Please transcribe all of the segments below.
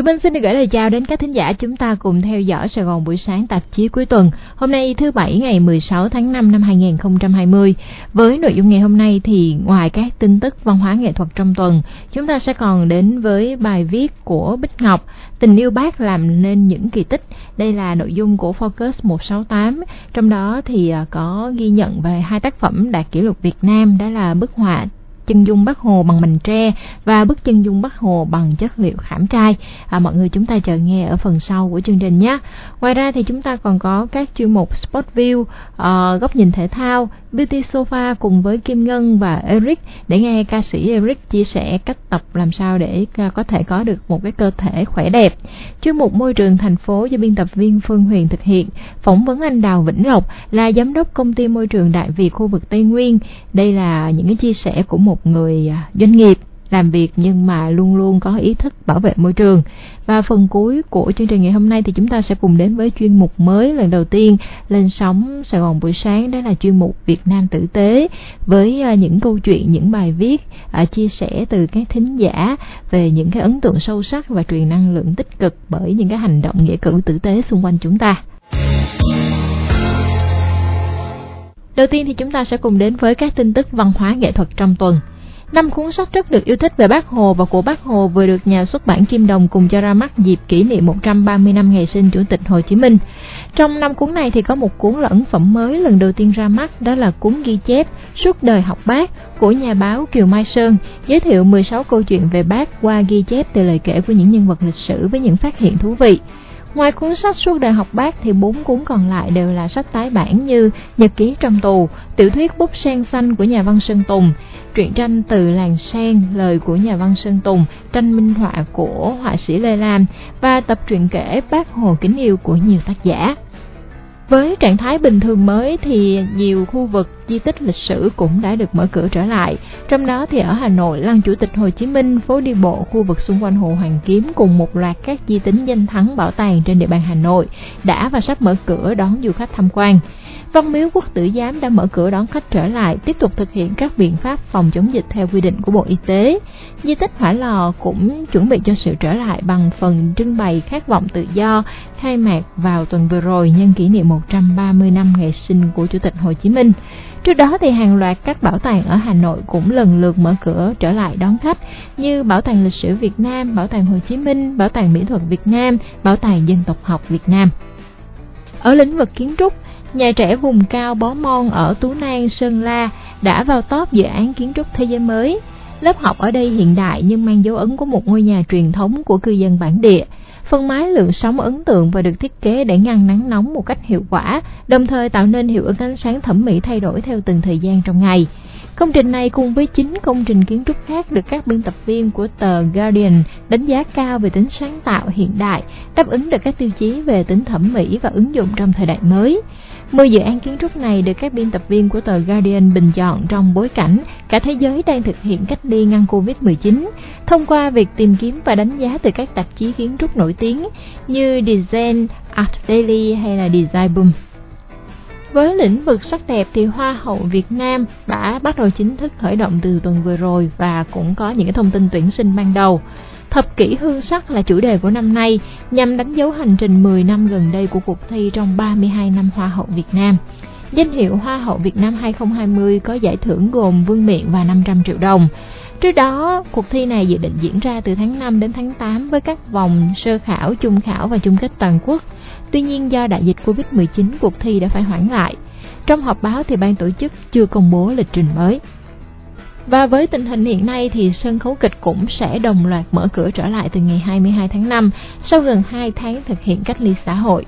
Diệu Minh xin được gửi lời chào đến các thính giả chúng ta cùng theo dõi Sài Gòn buổi sáng tạp chí cuối tuần. Hôm nay thứ Bảy ngày 16 tháng 5 năm 2020. Với nội dung ngày hôm nay thì ngoài các tin tức văn hóa nghệ thuật trong tuần, chúng ta sẽ còn đến với bài viết của Bích Ngọc, Tình yêu bác làm nên những kỳ tích. Đây là nội dung của Focus 168. Trong đó thì à, có ghi nhận về hai tác phẩm đạt kỷ lục Việt Nam, đó là bức họa chân dung bác hồ bằng mành tre và bức chân dung bác hồ bằng chất liệu khảm trai. À, mọi người chúng ta chờ nghe ở phần sau của chương trình nhé. Ngoài ra thì chúng ta còn có các chuyên mục Sport View uh, góc nhìn thể thao Beauty Sofa cùng với Kim Ngân và Eric để nghe ca sĩ Eric chia sẻ cách tập làm sao để à, có thể có được một cái cơ thể khỏe đẹp. Chuyên mục môi trường thành phố do biên tập viên Phương Huyền thực hiện. Phỏng vấn anh Đào Vĩnh Lộc, là giám đốc công ty môi trường Đại Việt khu vực Tây Nguyên. Đây là những cái chia sẻ của một người à, doanh nghiệp làm việc nhưng mà luôn luôn có ý thức bảo vệ môi trường. Và phần cuối của chương trình ngày hôm nay thì chúng ta sẽ cùng đến với chuyên mục mới lần đầu tiên lên sóng Sài Gòn buổi sáng đó là chuyên mục Việt Nam tử tế với à, những câu chuyện, những bài viết à, chia sẻ từ các thính giả về những cái ấn tượng sâu sắc và truyền năng lượng tích cực bởi những cái hành động nghĩa cử tử tế xung quanh chúng ta. Đầu tiên thì chúng ta sẽ cùng đến với các tin tức văn hóa nghệ thuật trong tuần. Năm cuốn sách rất được yêu thích về Bác Hồ và của Bác Hồ vừa được nhà xuất bản Kim Đồng cùng cho ra mắt dịp kỷ niệm 130 năm ngày sinh Chủ tịch Hồ Chí Minh. Trong năm cuốn này thì có một cuốn là ấn phẩm mới lần đầu tiên ra mắt đó là cuốn ghi chép Suốt đời học Bác của nhà báo Kiều Mai Sơn, giới thiệu 16 câu chuyện về Bác qua ghi chép từ lời kể của những nhân vật lịch sử với những phát hiện thú vị. Ngoài cuốn sách Suốt đời học bác thì bốn cuốn còn lại đều là sách tái bản như Nhật ký trong tù, tiểu thuyết búp sen xanh của nhà văn Sơn Tùng, truyện tranh từ làng sen lời của nhà văn Sơn Tùng, tranh minh họa của họa sĩ Lê Lam và tập truyện kể Bác Hồ kính yêu của nhiều tác giả. Với trạng thái bình thường mới thì nhiều khu vực di tích lịch sử cũng đã được mở cửa trở lại. Trong đó thì ở Hà Nội, lăng Chủ tịch Hồ Chí Minh, phố đi bộ, khu vực xung quanh Hồ Hoàn Kiếm cùng một loạt các di tính danh thắng bảo tàng trên địa bàn Hà Nội đã và sắp mở cửa đón du khách tham quan. Văn miếu quốc tử giám đã mở cửa đón khách trở lại, tiếp tục thực hiện các biện pháp phòng chống dịch theo quy định của Bộ Y tế. Di tích Hỏa Lò cũng chuẩn bị cho sự trở lại bằng phần trưng bày khát vọng tự do khai mạc vào tuần vừa rồi nhân kỷ niệm 130 năm ngày sinh của Chủ tịch Hồ Chí Minh. Trước đó thì hàng loạt các bảo tàng ở Hà Nội cũng lần lượt mở cửa trở lại đón khách như Bảo tàng lịch sử Việt Nam, Bảo tàng Hồ Chí Minh, Bảo tàng mỹ thuật Việt Nam, Bảo tàng dân tộc học Việt Nam. Ở lĩnh vực kiến trúc, nhà trẻ vùng cao Bó Mon ở Tú Nang, Sơn La đã vào top dự án kiến trúc thế giới mới. Lớp học ở đây hiện đại nhưng mang dấu ấn của một ngôi nhà truyền thống của cư dân bản địa. Phân mái lượng sóng ấn tượng và được thiết kế để ngăn nắng nóng một cách hiệu quả, đồng thời tạo nên hiệu ứng ánh sáng thẩm mỹ thay đổi theo từng thời gian trong ngày. Công trình này cùng với 9 công trình kiến trúc khác được các biên tập viên của tờ Guardian đánh giá cao về tính sáng tạo hiện đại, đáp ứng được các tiêu chí về tính thẩm mỹ và ứng dụng trong thời đại mới. 10 dự án kiến trúc này được các biên tập viên của tờ Guardian bình chọn trong bối cảnh cả thế giới đang thực hiện cách ly ngăn Covid-19 thông qua việc tìm kiếm và đánh giá từ các tạp chí kiến trúc nổi tiếng như Design, Art Daily hay là Design Boom. Với lĩnh vực sắc đẹp thì Hoa hậu Việt Nam đã bắt đầu chính thức khởi động từ tuần vừa rồi và cũng có những thông tin tuyển sinh ban đầu. Thập kỷ hương sắc là chủ đề của năm nay nhằm đánh dấu hành trình 10 năm gần đây của cuộc thi trong 32 năm Hoa hậu Việt Nam. Danh hiệu Hoa hậu Việt Nam 2020 có giải thưởng gồm vương miện và 500 triệu đồng. Trước đó, cuộc thi này dự định diễn ra từ tháng 5 đến tháng 8 với các vòng sơ khảo, chung khảo và chung kết toàn quốc. Tuy nhiên do đại dịch Covid-19, cuộc thi đã phải hoãn lại. Trong họp báo thì ban tổ chức chưa công bố lịch trình mới. Và với tình hình hiện nay thì sân khấu kịch cũng sẽ đồng loạt mở cửa trở lại từ ngày 22 tháng 5 sau gần 2 tháng thực hiện cách ly xã hội.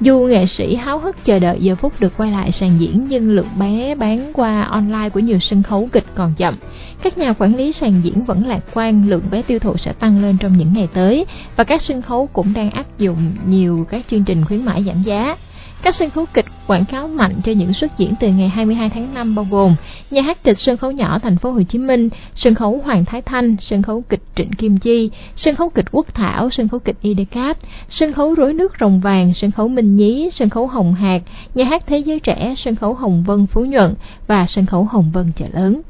Dù nghệ sĩ háo hức chờ đợi giờ phút được quay lại sàn diễn, nhưng lượng vé bán qua online của nhiều sân khấu kịch còn chậm. Các nhà quản lý sàn diễn vẫn lạc quan, lượng vé tiêu thụ sẽ tăng lên trong những ngày tới và các sân khấu cũng đang áp dụng nhiều các chương trình khuyến mãi giảm giá. Các sân khấu kịch quảng cáo mạnh cho những xuất diễn từ ngày 22 tháng 5 bao gồm nhà hát kịch sân khấu nhỏ thành phố Hồ Chí Minh, sân khấu Hoàng Thái Thanh, sân khấu kịch Trịnh Kim Chi, sân khấu kịch Quốc Thảo, sân khấu kịch Idecat, sân khấu Rối nước rồng vàng, sân khấu Minh Nhí, sân khấu Hồng Hạc, nhà hát Thế giới trẻ, sân khấu Hồng Vân Phú Nhuận và sân khấu Hồng Vân chợ lớn.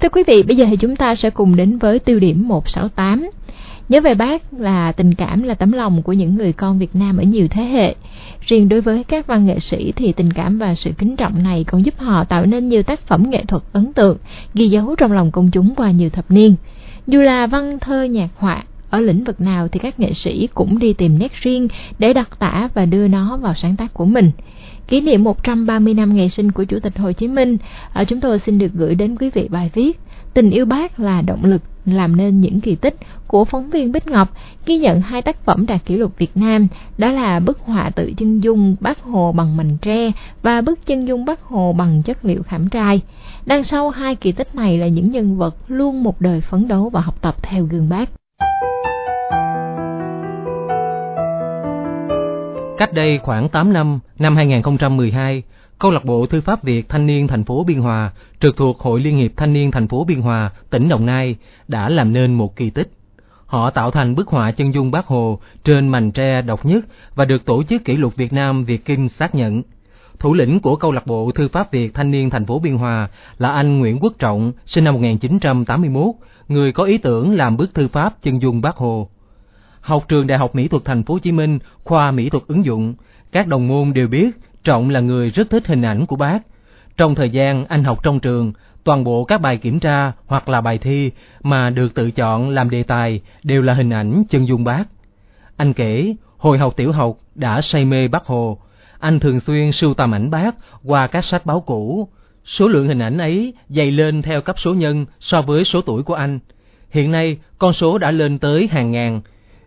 Thưa quý vị, bây giờ thì chúng ta sẽ cùng đến với tiêu điểm 168. Nhớ về bác là tình cảm là tấm lòng của những người con Việt Nam ở nhiều thế hệ. Riêng đối với các văn nghệ sĩ thì tình cảm và sự kính trọng này còn giúp họ tạo nên nhiều tác phẩm nghệ thuật ấn tượng, ghi dấu trong lòng công chúng qua nhiều thập niên. Dù là văn thơ nhạc họa, ở lĩnh vực nào thì các nghệ sĩ cũng đi tìm nét riêng để đặc tả và đưa nó vào sáng tác của mình. Kỷ niệm 130 năm ngày sinh của Chủ tịch Hồ Chí Minh, ờ, chúng tôi xin được gửi đến quý vị bài viết Tình yêu bác là động lực làm nên những kỳ tích của phóng viên Bích Ngọc ghi nhận hai tác phẩm đạt kỷ lục Việt Nam, đó là bức họa tự chân dung Bác Hồ bằng mành tre và bức chân dung Bác Hồ bằng chất liệu khảm trai. Đằng sau hai kỳ tích này là những nhân vật luôn một đời phấn đấu và học tập theo gương bác. Cách đây khoảng 8 năm, năm 2012, Câu lạc bộ Thư pháp Việt Thanh niên thành phố Biên Hòa, trực thuộc Hội Liên hiệp Thanh niên thành phố Biên Hòa, tỉnh Đồng Nai, đã làm nên một kỳ tích. Họ tạo thành bức họa chân dung Bác Hồ trên mành tre độc nhất và được Tổ chức Kỷ lục Việt Nam Việt Kim xác nhận. Thủ lĩnh của câu lạc bộ Thư pháp Việt Thanh niên thành phố Biên Hòa là anh Nguyễn Quốc Trọng, sinh năm 1981, người có ý tưởng làm bức thư pháp chân dung Bác Hồ. Học trường Đại học Mỹ thuật Thành phố Hồ Chí Minh, khoa Mỹ thuật ứng dụng, các đồng môn đều biết Trọng là người rất thích hình ảnh của bác. Trong thời gian anh học trong trường, toàn bộ các bài kiểm tra hoặc là bài thi mà được tự chọn làm đề tài đều là hình ảnh chân dung bác. Anh kể, hồi học tiểu học đã say mê bác Hồ, anh thường xuyên sưu tầm ảnh bác qua các sách báo cũ. Số lượng hình ảnh ấy dày lên theo cấp số nhân so với số tuổi của anh. Hiện nay, con số đã lên tới hàng ngàn.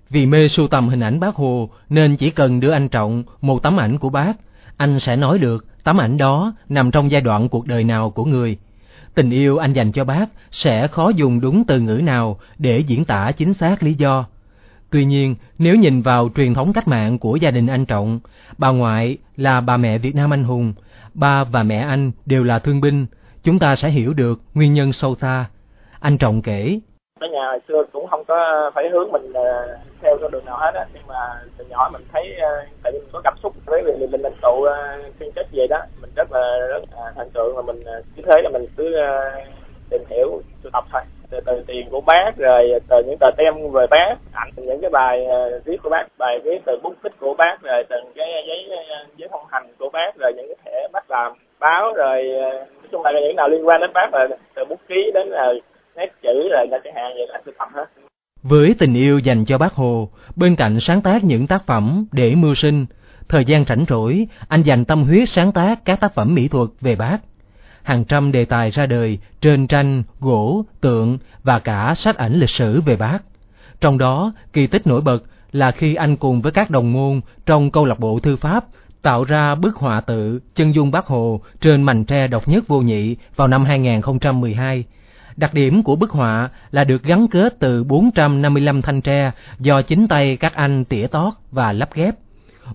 Vì mê sưu tầm hình ảnh bác Hồ nên chỉ cần đưa anh Trọng một tấm ảnh của bác anh sẽ nói được tấm ảnh đó nằm trong giai đoạn cuộc đời nào của người. Tình yêu anh dành cho bác sẽ khó dùng đúng từ ngữ nào để diễn tả chính xác lý do. Tuy nhiên, nếu nhìn vào truyền thống cách mạng của gia đình anh Trọng, bà ngoại là bà mẹ Việt Nam anh hùng, ba và mẹ anh đều là thương binh, chúng ta sẽ hiểu được nguyên nhân sâu xa. Anh Trọng kể, ở nhà hồi xưa cũng không có phải hướng mình ờ, theo con đường nào hết á nhưng mà từ nhỏ mình thấy tại vì mình có cảm xúc với việc mình lãnh tụ uh, chất về đó. Mình rất là rất là thần tượng và mình ờ, cứ thế là mình cứ ờ, tìm hiểu sưu tập thôi. Từ, từ tiền của bác rồi từ những tờ tem về bác ảnh những cái bài viết của bác bài viết từ bút tích của bác rồi từng cái giấy giấy thông hành của bác rồi những cái thẻ bác làm báo rồi nói chung là những nào liên quan đến bác là từ bút ký đến là nét chữ là chẳng hạn là sưu tập hết với tình yêu dành cho bác Hồ, bên cạnh sáng tác những tác phẩm để mưu sinh, thời gian rảnh rỗi, anh dành tâm huyết sáng tác các tác phẩm mỹ thuật về bác. Hàng trăm đề tài ra đời trên tranh, gỗ, tượng và cả sách ảnh lịch sử về bác. Trong đó, kỳ tích nổi bật là khi anh cùng với các đồng môn trong câu lạc bộ thư pháp tạo ra bức họa tự chân dung bác Hồ trên mảnh tre độc nhất vô nhị vào năm 2012 Đặc điểm của bức họa là được gắn kết từ 455 thanh tre do chính tay các anh tỉa tót và lắp ghép.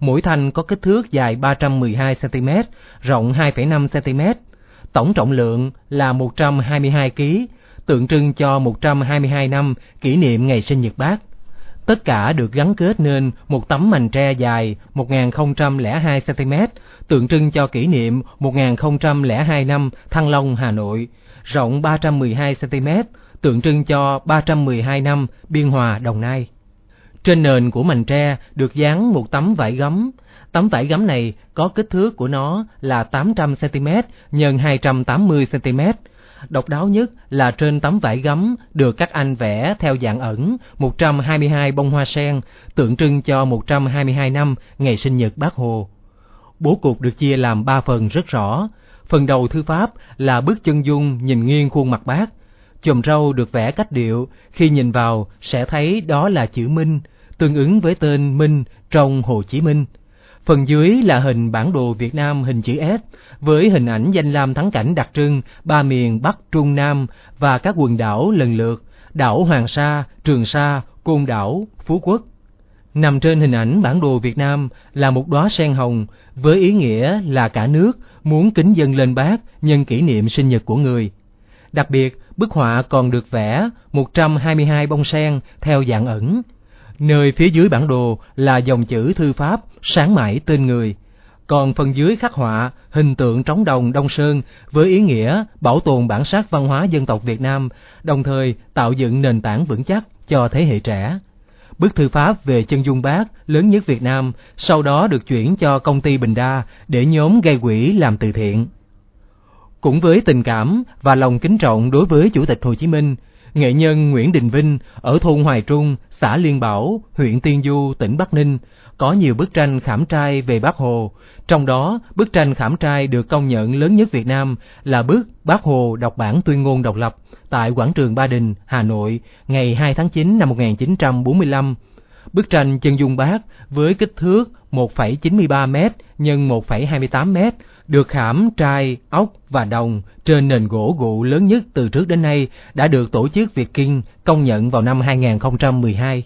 Mỗi thanh có kích thước dài 312cm, rộng 2,5cm. Tổng trọng lượng là 122 kg, tượng trưng cho 122 năm kỷ niệm ngày sinh nhật bác. Tất cả được gắn kết nên một tấm mành tre dài 1002cm, tượng trưng cho kỷ niệm 1002 năm Thăng Long, Hà Nội, rộng 312cm, tượng trưng cho 312 năm Biên Hòa, Đồng Nai. Trên nền của mành tre được dán một tấm vải gấm. Tấm vải gấm này có kích thước của nó là 800cm x 280cm. Độc đáo nhất là trên tấm vải gấm được các anh vẽ theo dạng ẩn 122 bông hoa sen, tượng trưng cho 122 năm ngày sinh nhật Bác Hồ. Bố cục được chia làm ba phần rất rõ, Phần đầu thư pháp là bức chân dung nhìn nghiêng khuôn mặt bác. Chùm râu được vẽ cách điệu, khi nhìn vào sẽ thấy đó là chữ Minh, tương ứng với tên Minh trong Hồ Chí Minh. Phần dưới là hình bản đồ Việt Nam hình chữ S với hình ảnh danh lam thắng cảnh đặc trưng ba miền Bắc Trung Nam và các quần đảo lần lượt đảo Hoàng Sa, Trường Sa, Côn Đảo, Phú Quốc. Nằm trên hình ảnh bản đồ Việt Nam là một đóa sen hồng với ý nghĩa là cả nước muốn kính dâng lên bác nhân kỷ niệm sinh nhật của người. Đặc biệt, bức họa còn được vẽ 122 bông sen theo dạng ẩn. Nơi phía dưới bản đồ là dòng chữ thư pháp sáng mãi tên người. còn phần dưới khắc họa hình tượng trống đồng Đông Sơn với ý nghĩa bảo tồn bản sắc văn hóa dân tộc Việt Nam, đồng thời tạo dựng nền tảng vững chắc cho thế hệ trẻ. Bức thư pháp về chân dung bác lớn nhất Việt Nam sau đó được chuyển cho công ty Bình Đa để nhóm gây quỹ làm từ thiện. Cũng với tình cảm và lòng kính trọng đối với Chủ tịch Hồ Chí Minh, nghệ nhân Nguyễn Đình Vinh ở thôn Hoài Trung, xã Liên Bảo, huyện Tiên Du, tỉnh Bắc Ninh có nhiều bức tranh khảm trai về Bác Hồ, trong đó bức tranh khảm trai được công nhận lớn nhất Việt Nam là bức Bác Hồ đọc bản tuyên ngôn độc lập tại quảng trường Ba Đình, Hà Nội ngày 2 tháng 9 năm 1945. Bức tranh chân dung bác với kích thước 1,93 m x 1,28 m được khảm trai, ốc và đồng trên nền gỗ gụ lớn nhất từ trước đến nay đã được tổ chức Việt Kinh công nhận vào năm 2012.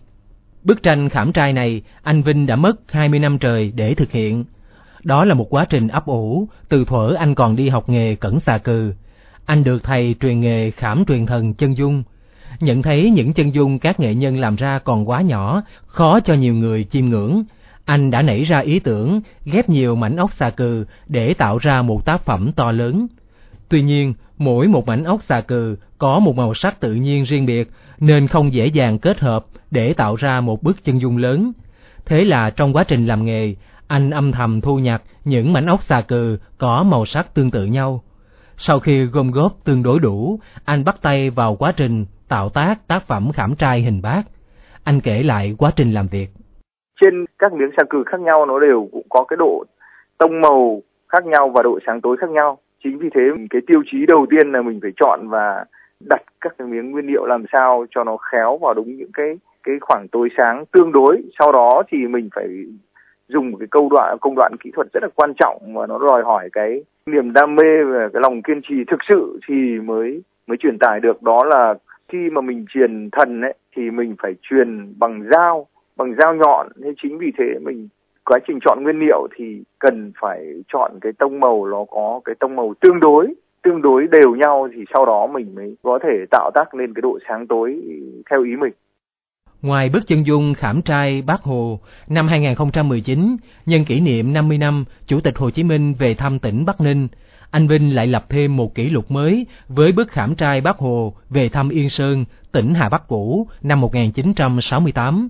Bức tranh khảm trai này, anh Vinh đã mất 20 năm trời để thực hiện. Đó là một quá trình ấp ủ, từ thuở anh còn đi học nghề cẩn xà cừ. Anh được thầy truyền nghề khảm truyền thần chân dung. Nhận thấy những chân dung các nghệ nhân làm ra còn quá nhỏ, khó cho nhiều người chiêm ngưỡng. Anh đã nảy ra ý tưởng ghép nhiều mảnh ốc xà cừ để tạo ra một tác phẩm to lớn. Tuy nhiên, mỗi một mảnh ốc xà cừ có một màu sắc tự nhiên riêng biệt nên không dễ dàng kết hợp để tạo ra một bức chân dung lớn. Thế là trong quá trình làm nghề, anh âm thầm thu nhặt những mảnh ốc xà cừ có màu sắc tương tự nhau. Sau khi gom góp tương đối đủ, anh bắt tay vào quá trình tạo tác tác phẩm khảm trai hình bát. Anh kể lại quá trình làm việc. Trên các miếng sàn cừ khác nhau nó đều cũng có cái độ tông màu khác nhau và độ sáng tối khác nhau. Chính vì thế cái tiêu chí đầu tiên là mình phải chọn và đặt các cái miếng nguyên liệu làm sao cho nó khéo vào đúng những cái cái khoảng tối sáng tương đối sau đó thì mình phải dùng một cái câu đoạn, công đoạn kỹ thuật rất là quan trọng và nó đòi hỏi cái niềm đam mê và cái lòng kiên trì thực sự thì mới mới truyền tải được đó là khi mà mình truyền thần ấy, thì mình phải truyền bằng dao bằng dao nhọn nên chính vì thế mình, quá trình chọn nguyên liệu thì cần phải chọn cái tông màu nó có cái tông màu tương đối tương đối đều nhau thì sau đó mình mới có thể tạo tác lên cái độ sáng tối theo ý mình. Ngoài bức chân dung khảm trai Bác Hồ, năm 2019, nhân kỷ niệm 50 năm Chủ tịch Hồ Chí Minh về thăm tỉnh Bắc Ninh, anh Vinh lại lập thêm một kỷ lục mới với bức khảm trai Bác Hồ về thăm Yên Sơn, tỉnh Hà Bắc cũ năm 1968.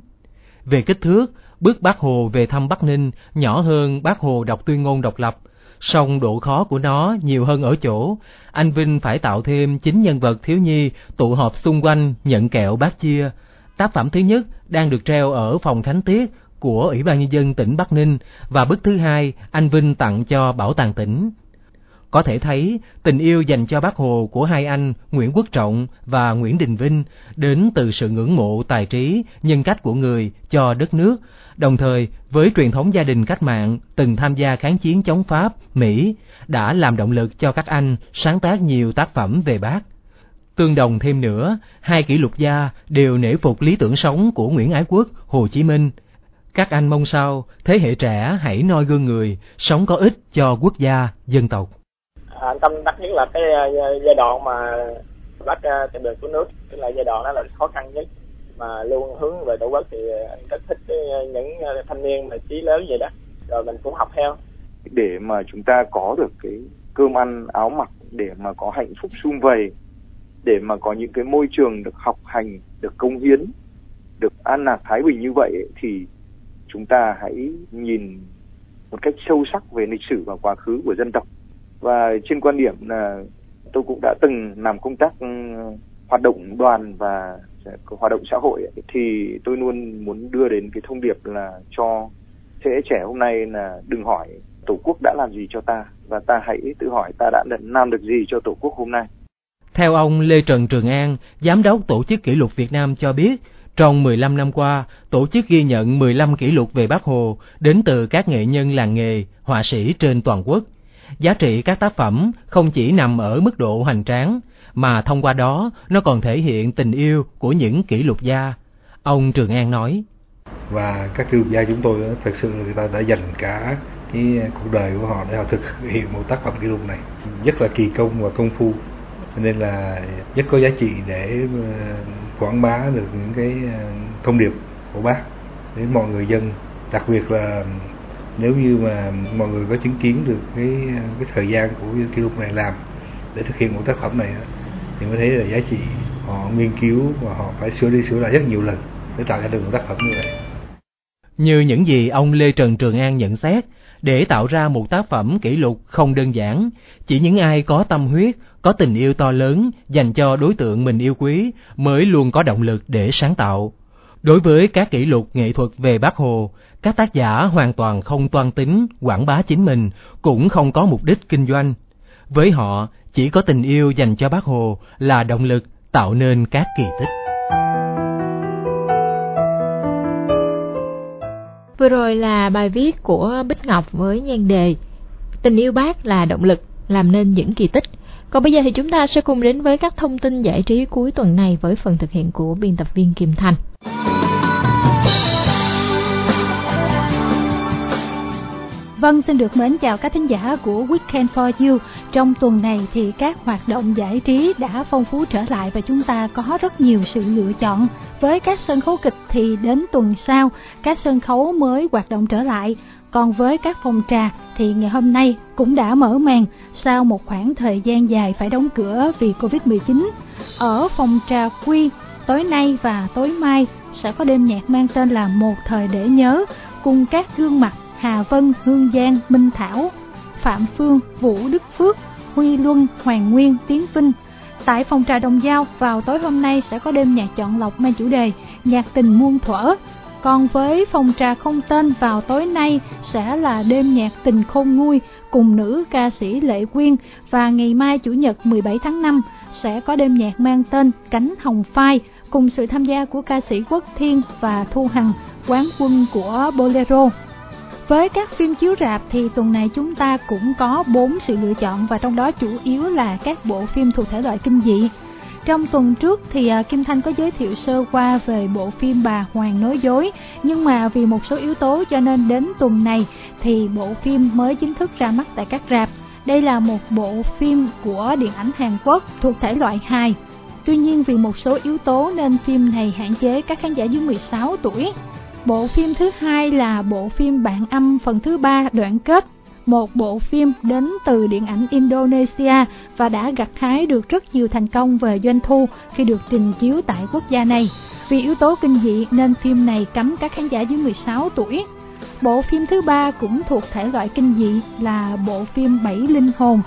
Về kích thước, bức Bác Hồ về thăm Bắc Ninh nhỏ hơn Bác Hồ đọc tuyên ngôn độc lập, song độ khó của nó nhiều hơn ở chỗ, anh Vinh phải tạo thêm chín nhân vật thiếu nhi tụ họp xung quanh nhận kẹo bác chia. Tác phẩm thứ nhất đang được treo ở phòng khánh tiết của Ủy ban Nhân dân tỉnh Bắc Ninh và bức thứ hai anh Vinh tặng cho Bảo tàng tỉnh. Có thể thấy, tình yêu dành cho bác Hồ của hai anh Nguyễn Quốc Trọng và Nguyễn Đình Vinh đến từ sự ngưỡng mộ tài trí, nhân cách của người cho đất nước, đồng thời với truyền thống gia đình cách mạng từng tham gia kháng chiến chống Pháp, Mỹ đã làm động lực cho các anh sáng tác nhiều tác phẩm về bác. Tương đồng thêm nữa, hai kỷ lục gia đều nể phục lý tưởng sống của Nguyễn Ái Quốc, Hồ Chí Minh. Các anh mong sao thế hệ trẻ hãy noi gương người, sống có ích cho quốc gia, dân tộc. À, anh tâm đắc nhất là cái à, giai đoạn mà bác à, trên đường cứu nước, cái là giai đoạn đó là khó khăn nhất mà luôn hướng về tổ quốc thì anh rất thích cái, những thanh niên mà trí lớn vậy đó rồi mình cũng học theo để mà chúng ta có được cái cơm ăn áo mặc để mà có hạnh phúc sum vầy để mà có những cái môi trường được học hành được công hiến được an lạc thái bình như vậy thì chúng ta hãy nhìn một cách sâu sắc về lịch sử và quá khứ của dân tộc và trên quan điểm là tôi cũng đã từng làm công tác ừ, hoạt động đoàn và hoạt động xã hội ấy, thì tôi luôn muốn đưa đến cái thông điệp là cho thế hệ trẻ hôm nay là đừng hỏi tổ quốc đã làm gì cho ta và ta hãy tự hỏi ta đã làm được gì cho tổ quốc hôm nay. Theo ông Lê Trần Trường An, Giám đốc Tổ chức Kỷ lục Việt Nam cho biết, trong 15 năm qua, tổ chức ghi nhận 15 kỷ lục về Bác Hồ đến từ các nghệ nhân làng nghề, họa sĩ trên toàn quốc. Giá trị các tác phẩm không chỉ nằm ở mức độ hoành tráng, mà thông qua đó nó còn thể hiện tình yêu của những kỷ lục gia. Ông Trường An nói. Và các kỷ lục gia chúng tôi thật sự người ta đã dành cả cái cuộc đời của họ để họ thực hiện một tác phẩm kỷ lục này rất là kỳ công và công phu nên là rất có giá trị để ờ, quảng bá được những cái ờ, thông điệp của bác đến mọi người dân đặc biệt là nếu như mà mọi người có chứng kiến được cái ờ, cái thời gian của kỷ lục này làm để thực hiện một tác phẩm này thì mới thấy là giá trị họ nghiên cứu và họ phải sửa đi sửa lại rất nhiều lần để tạo ra được một tác phẩm như vậy. Như những gì ông Lê Trần Trường An nhận xét, để tạo ra một tác phẩm kỷ lục không đơn giản, chỉ những ai có tâm huyết, có tình yêu to lớn dành cho đối tượng mình yêu quý mới luôn có động lực để sáng tạo. Đối với các kỷ lục nghệ thuật về Bác Hồ, các tác giả hoàn toàn không toan tính quảng bá chính mình, cũng không có mục đích kinh doanh. Với họ, chỉ có tình yêu dành cho Bác Hồ là động lực tạo nên các kỳ tích. Vừa rồi là bài viết của Bích Ngọc với nhan đề Tình yêu bác là động lực, làm nên những kỳ tích. Còn bây giờ thì chúng ta sẽ cùng đến với các thông tin giải trí cuối tuần này với phần thực hiện của biên tập viên Kim Thành. Vâng, xin được mến chào các thính giả của Weekend for You. Trong tuần này thì các hoạt động giải trí đã phong phú trở lại và chúng ta có rất nhiều sự lựa chọn. Với các sân khấu kịch thì đến tuần sau, các sân khấu mới hoạt động trở lại. Còn với các phòng trà thì ngày hôm nay cũng đã mở màn sau một khoảng thời gian dài phải đóng cửa vì Covid-19. Ở phòng trà Quy, tối nay và tối mai sẽ có đêm nhạc mang tên là Một Thời Để Nhớ cùng các gương mặt Hà Vân, Hương Giang, Minh Thảo, Phạm Phương, Vũ Đức Phước, Huy Luân, Hoàng Nguyên, Tiến Vinh. Tại phòng trà Đồng Giao vào tối hôm nay sẽ có đêm nhạc chọn lọc mang chủ đề Nhạc tình muôn thuở. Còn với phòng trà không tên vào tối nay sẽ là đêm nhạc tình khôn nguôi cùng nữ ca sĩ Lệ Quyên và ngày mai Chủ nhật 17 tháng 5 sẽ có đêm nhạc mang tên Cánh Hồng Phai cùng sự tham gia của ca sĩ Quốc Thiên và Thu Hằng, quán quân của Bolero. Với các phim chiếu rạp thì tuần này chúng ta cũng có 4 sự lựa chọn và trong đó chủ yếu là các bộ phim thuộc thể loại kinh dị. Trong tuần trước thì à, Kim Thanh có giới thiệu sơ qua về bộ phim Bà Hoàng nói dối, nhưng mà vì một số yếu tố cho nên đến tuần này thì bộ phim mới chính thức ra mắt tại các rạp. Đây là một bộ phim của điện ảnh Hàn Quốc thuộc thể loại hài. Tuy nhiên vì một số yếu tố nên phim này hạn chế các khán giả dưới 16 tuổi. Bộ phim thứ hai là bộ phim bản âm phần thứ ba đoạn kết, một bộ phim đến từ điện ảnh Indonesia và đã gặt hái được rất nhiều thành công về doanh thu khi được trình chiếu tại quốc gia này. Vì yếu tố kinh dị nên phim này cấm các khán giả dưới 16 tuổi. Bộ phim thứ ba cũng thuộc thể loại kinh dị là bộ phim Bảy Linh Hồn.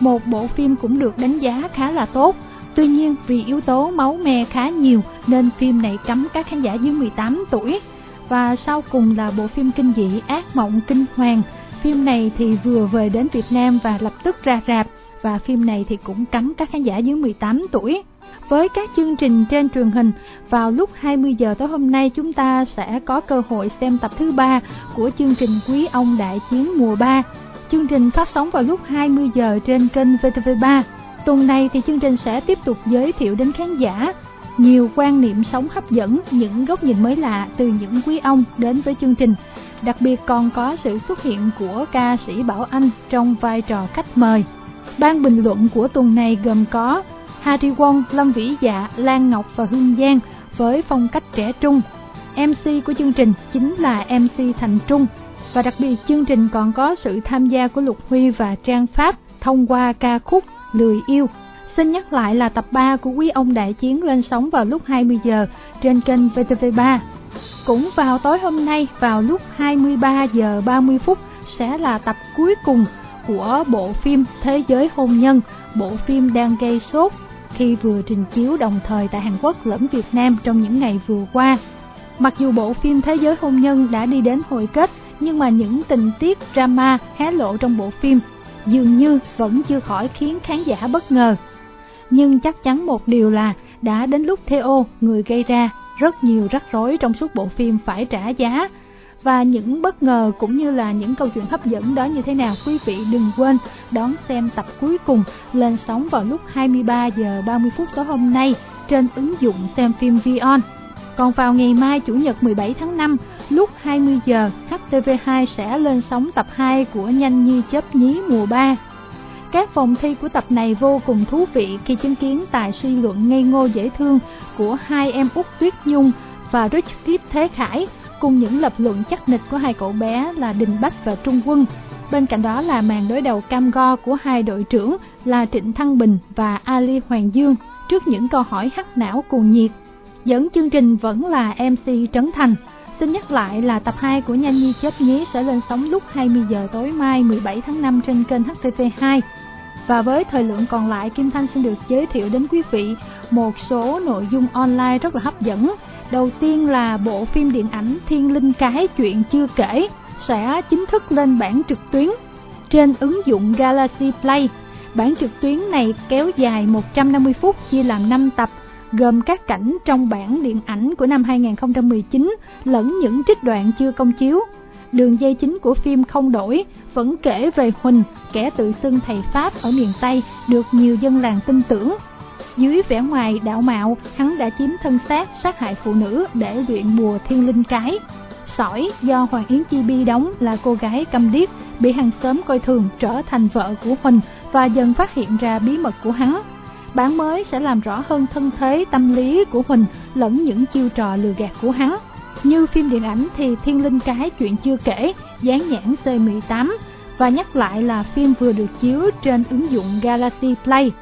Một bộ phim cũng được đánh giá khá là tốt. Tuy nhiên vì yếu tố máu me khá nhiều nên phim này cấm các khán giả dưới 18 tuổi và sau cùng là bộ phim kinh dị Ác Mộng Kinh Hoàng. Phim này thì vừa về đến Việt Nam và lập tức ra rạp và phim này thì cũng cấm các khán giả dưới 18 tuổi. Với các chương trình trên truyền hình, vào lúc 20 giờ tối hôm nay chúng ta sẽ có cơ hội xem tập thứ ba của chương trình Quý ông Đại chiến mùa 3. Chương trình phát sóng vào lúc 20 giờ trên kênh VTV3. Tuần này thì chương trình sẽ tiếp tục giới thiệu đến khán giả nhiều quan niệm sống hấp dẫn, những góc nhìn mới lạ từ những quý ông đến với chương trình. Đặc biệt còn có sự xuất hiện của ca sĩ Bảo Anh trong vai trò khách mời. Ban bình luận của tuần này gồm có Harry Won, Lâm Vĩ Dạ, Lan Ngọc và Hương Giang với phong cách trẻ trung. MC của chương trình chính là MC Thành Trung. Và đặc biệt chương trình còn có sự tham gia của Lục Huy và Trang Pháp thông qua ca khúc Lười Yêu Xin nhắc lại là tập 3 của Quý ông Đại Chiến lên sóng vào lúc 20 giờ trên kênh VTV3. Cũng vào tối hôm nay vào lúc 23 giờ 30 phút sẽ là tập cuối cùng của bộ phim Thế giới hôn nhân, bộ phim đang gây sốt khi vừa trình chiếu đồng thời tại Hàn Quốc lẫn Việt Nam trong những ngày vừa qua. Mặc dù bộ phim Thế giới hôn nhân đã đi đến hồi kết, nhưng mà những tình tiết drama hé lộ trong bộ phim dường như vẫn chưa khỏi khiến khán giả bất ngờ nhưng chắc chắn một điều là đã đến lúc Theo, người gây ra rất nhiều rắc rối trong suốt bộ phim phải trả giá. Và những bất ngờ cũng như là những câu chuyện hấp dẫn đó như thế nào quý vị đừng quên đón xem tập cuối cùng lên sóng vào lúc 23 giờ 30 phút tối hôm nay trên ứng dụng xem phim Vion. Còn vào ngày mai Chủ nhật 17 tháng 5 lúc 20 giờ HTV2 sẽ lên sóng tập 2 của Nhanh Như Chớp Nhí mùa 3 các vòng thi của tập này vô cùng thú vị khi chứng kiến tài suy luận ngây ngô dễ thương của hai em út Tuyết Nhung và Rich Kip Thế Khải, cùng những lập luận chắc nịch của hai cậu bé là Đình Bách và Trung Quân. Bên cạnh đó là màn đối đầu cam go của hai đội trưởng là Trịnh Thăng Bình và Ali Hoàng Dương trước những câu hỏi hắc não cuồng nhiệt. Dẫn chương trình vẫn là MC Trấn Thành. Xin nhắc lại là tập 2 của Nhanh Nhi Chết Nhí sẽ lên sóng lúc 20 giờ tối mai 17 tháng 5 trên kênh HTV2. Và với thời lượng còn lại, Kim Thanh xin được giới thiệu đến quý vị một số nội dung online rất là hấp dẫn. Đầu tiên là bộ phim điện ảnh Thiên Linh Cái Chuyện Chưa Kể sẽ chính thức lên bản trực tuyến trên ứng dụng Galaxy Play. Bản trực tuyến này kéo dài 150 phút chia làm 5 tập, gồm các cảnh trong bản điện ảnh của năm 2019 lẫn những trích đoạn chưa công chiếu. Đường dây chính của phim không đổi, vẫn kể về Huỳnh, kẻ tự xưng thầy Pháp ở miền Tây, được nhiều dân làng tin tưởng. Dưới vẻ ngoài đạo mạo, hắn đã chiếm thân xác sát hại phụ nữ để luyện bùa thiên linh cái. Sỏi do Hoàng Yến Chi Bi đóng là cô gái câm điếc, bị hàng xóm coi thường trở thành vợ của Huỳnh và dần phát hiện ra bí mật của hắn. Bản mới sẽ làm rõ hơn thân thế tâm lý của Huỳnh lẫn những chiêu trò lừa gạt của hắn. Như phim điện ảnh thì Thiên Linh Cái chuyện chưa kể, dán nhãn C18 và nhắc lại là phim vừa được chiếu trên ứng dụng Galaxy Play.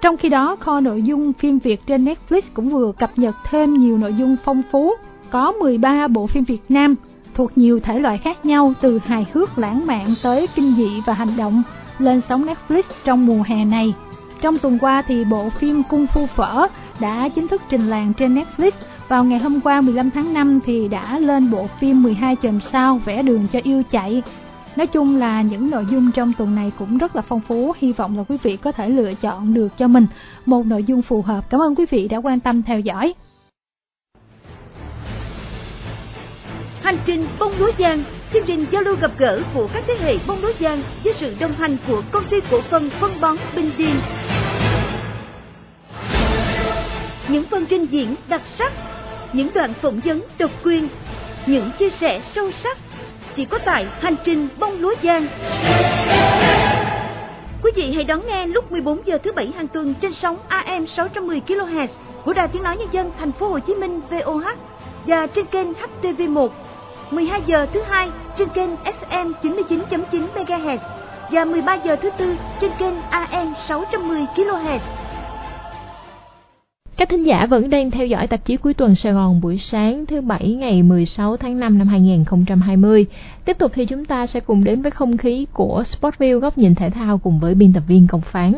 Trong khi đó, kho nội dung phim Việt trên Netflix cũng vừa cập nhật thêm nhiều nội dung phong phú. Có 13 bộ phim Việt Nam thuộc nhiều thể loại khác nhau từ hài hước lãng mạn tới kinh dị và hành động lên sóng Netflix trong mùa hè này. Trong tuần qua thì bộ phim Cung Phu Phở đã chính thức trình làng trên Netflix. Vào ngày hôm qua 15 tháng 5 thì đã lên bộ phim 12 chòm sao vẽ đường cho yêu chạy. Nói chung là những nội dung trong tuần này cũng rất là phong phú, hy vọng là quý vị có thể lựa chọn được cho mình một nội dung phù hợp. Cảm ơn quý vị đã quan tâm theo dõi. Hành trình bông lúa giang, chương trình giao lưu gặp gỡ của các thế hệ bông lúa giang với sự đồng hành của công ty cổ phần phân bón Bình Điền. Những phần trình diễn đặc sắc, những đoạn phỏng vấn độc quyền, những chia sẻ sâu sắc chỉ có tại hành trình bông lúa giang. Quý vị hãy đón nghe lúc 14 giờ thứ bảy hàng tuần trên sóng AM 610 kHz của Đài Tiếng nói nhân dân thành phố Hồ Chí Minh VOH và trên kênh HTV1 12 giờ thứ hai trên kênh FM 99.9 MHz và 13 giờ thứ tư trên kênh AM 610 kHz. Các thính giả vẫn đang theo dõi tạp chí cuối tuần Sài Gòn buổi sáng thứ Bảy ngày 16 tháng 5 năm 2020. Tiếp tục thì chúng ta sẽ cùng đến với không khí của Sportview góc nhìn thể thao cùng với biên tập viên Công Phán.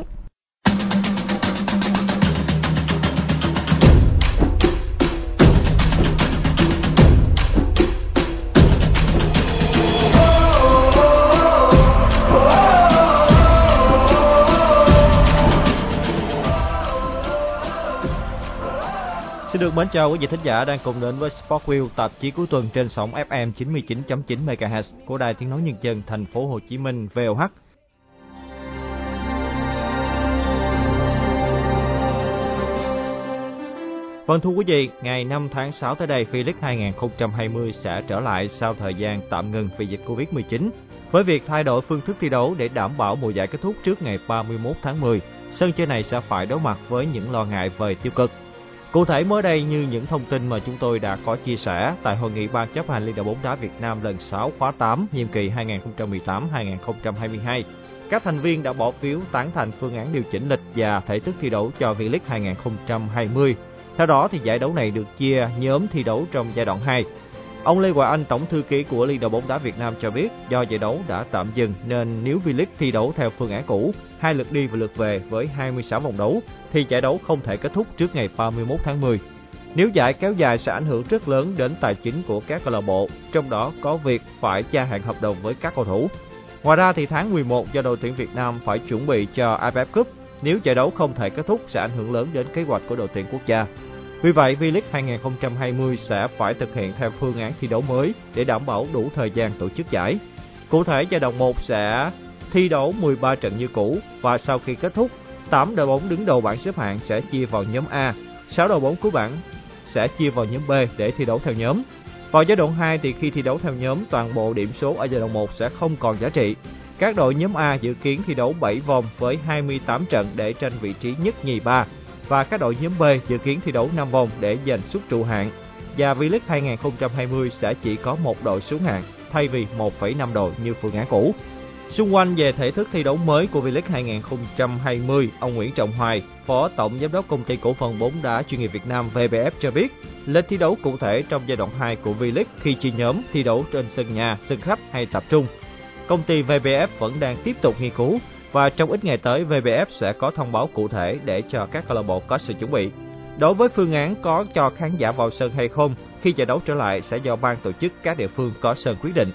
Xin được mến chào quý vị thính giả đang cùng đến với Sportview, tạp chí cuối tuần trên sóng FM 99.9 MHz của Đài Tiếng nói Nhân dân thành phố Hồ Chí Minh VOH. Vâng thưa quý vị, ngày 5 tháng 6 tới đây, V-League 2020 sẽ trở lại sau thời gian tạm ngừng vì dịch Covid-19. Với việc thay đổi phương thức thi đấu để đảm bảo mùa giải kết thúc trước ngày 31 tháng 10, sân chơi này sẽ phải đối mặt với những lo ngại về tiêu cực. Cụ thể mới đây như những thông tin mà chúng tôi đã có chia sẻ tại hội nghị ban chấp hành Liên đoàn bóng đá Việt Nam lần 6 khóa 8 nhiệm kỳ 2018-2022, các thành viên đã bỏ phiếu tán thành phương án điều chỉnh lịch và thể thức thi đấu cho V-League 2020. Theo đó thì giải đấu này được chia nhóm thi đấu trong giai đoạn 2. Ông Lê Hoài Anh, tổng thư ký của Liên đoàn bóng đá Việt Nam cho biết, do giải đấu đã tạm dừng nên nếu V-League thi đấu theo phương án cũ, hai lượt đi và lượt về với 26 vòng đấu, thì giải đấu không thể kết thúc trước ngày 31 tháng 10. Nếu giải kéo dài sẽ ảnh hưởng rất lớn đến tài chính của các câu lạc bộ, trong đó có việc phải gia hạn hợp đồng với các cầu thủ. Ngoài ra thì tháng 11 do đội tuyển Việt Nam phải chuẩn bị cho AFF Cup, nếu giải đấu không thể kết thúc sẽ ảnh hưởng lớn đến kế hoạch của đội tuyển quốc gia. Vì vậy, V-League 2020 sẽ phải thực hiện theo phương án thi đấu mới để đảm bảo đủ thời gian tổ chức giải. Cụ thể, giai đoạn 1 sẽ thi đấu 13 trận như cũ và sau khi kết thúc, 8 đội bóng đứng đầu bảng xếp hạng sẽ chia vào nhóm A, 6 đội bóng cuối bảng sẽ chia vào nhóm B để thi đấu theo nhóm. Vào giai đoạn 2 thì khi thi đấu theo nhóm, toàn bộ điểm số ở giai đoạn 1 sẽ không còn giá trị. Các đội nhóm A dự kiến thi đấu 7 vòng với 28 trận để tranh vị trí nhất nhì ba và các đội nhóm B dự kiến thi đấu 5 vòng để giành suất trụ hạng. và V-League 2020 sẽ chỉ có một đội xuống hạng thay vì 1,5 đội như phương án cũ. Xung quanh về thể thức thi đấu mới của V-League 2020, ông Nguyễn Trọng Hoài, Phó Tổng Giám đốc Công ty Cổ phần bóng đá chuyên nghiệp Việt Nam VBF cho biết, lịch thi đấu cụ thể trong giai đoạn 2 của V-League khi chia nhóm thi đấu trên sân nhà, sân khách hay tập trung. Công ty VBF vẫn đang tiếp tục nghiên cứu và trong ít ngày tới VBF sẽ có thông báo cụ thể để cho các câu lạc bộ có sự chuẩn bị. Đối với phương án có cho khán giả vào sân hay không khi giải đấu trở lại sẽ do ban tổ chức các địa phương có sân quyết định.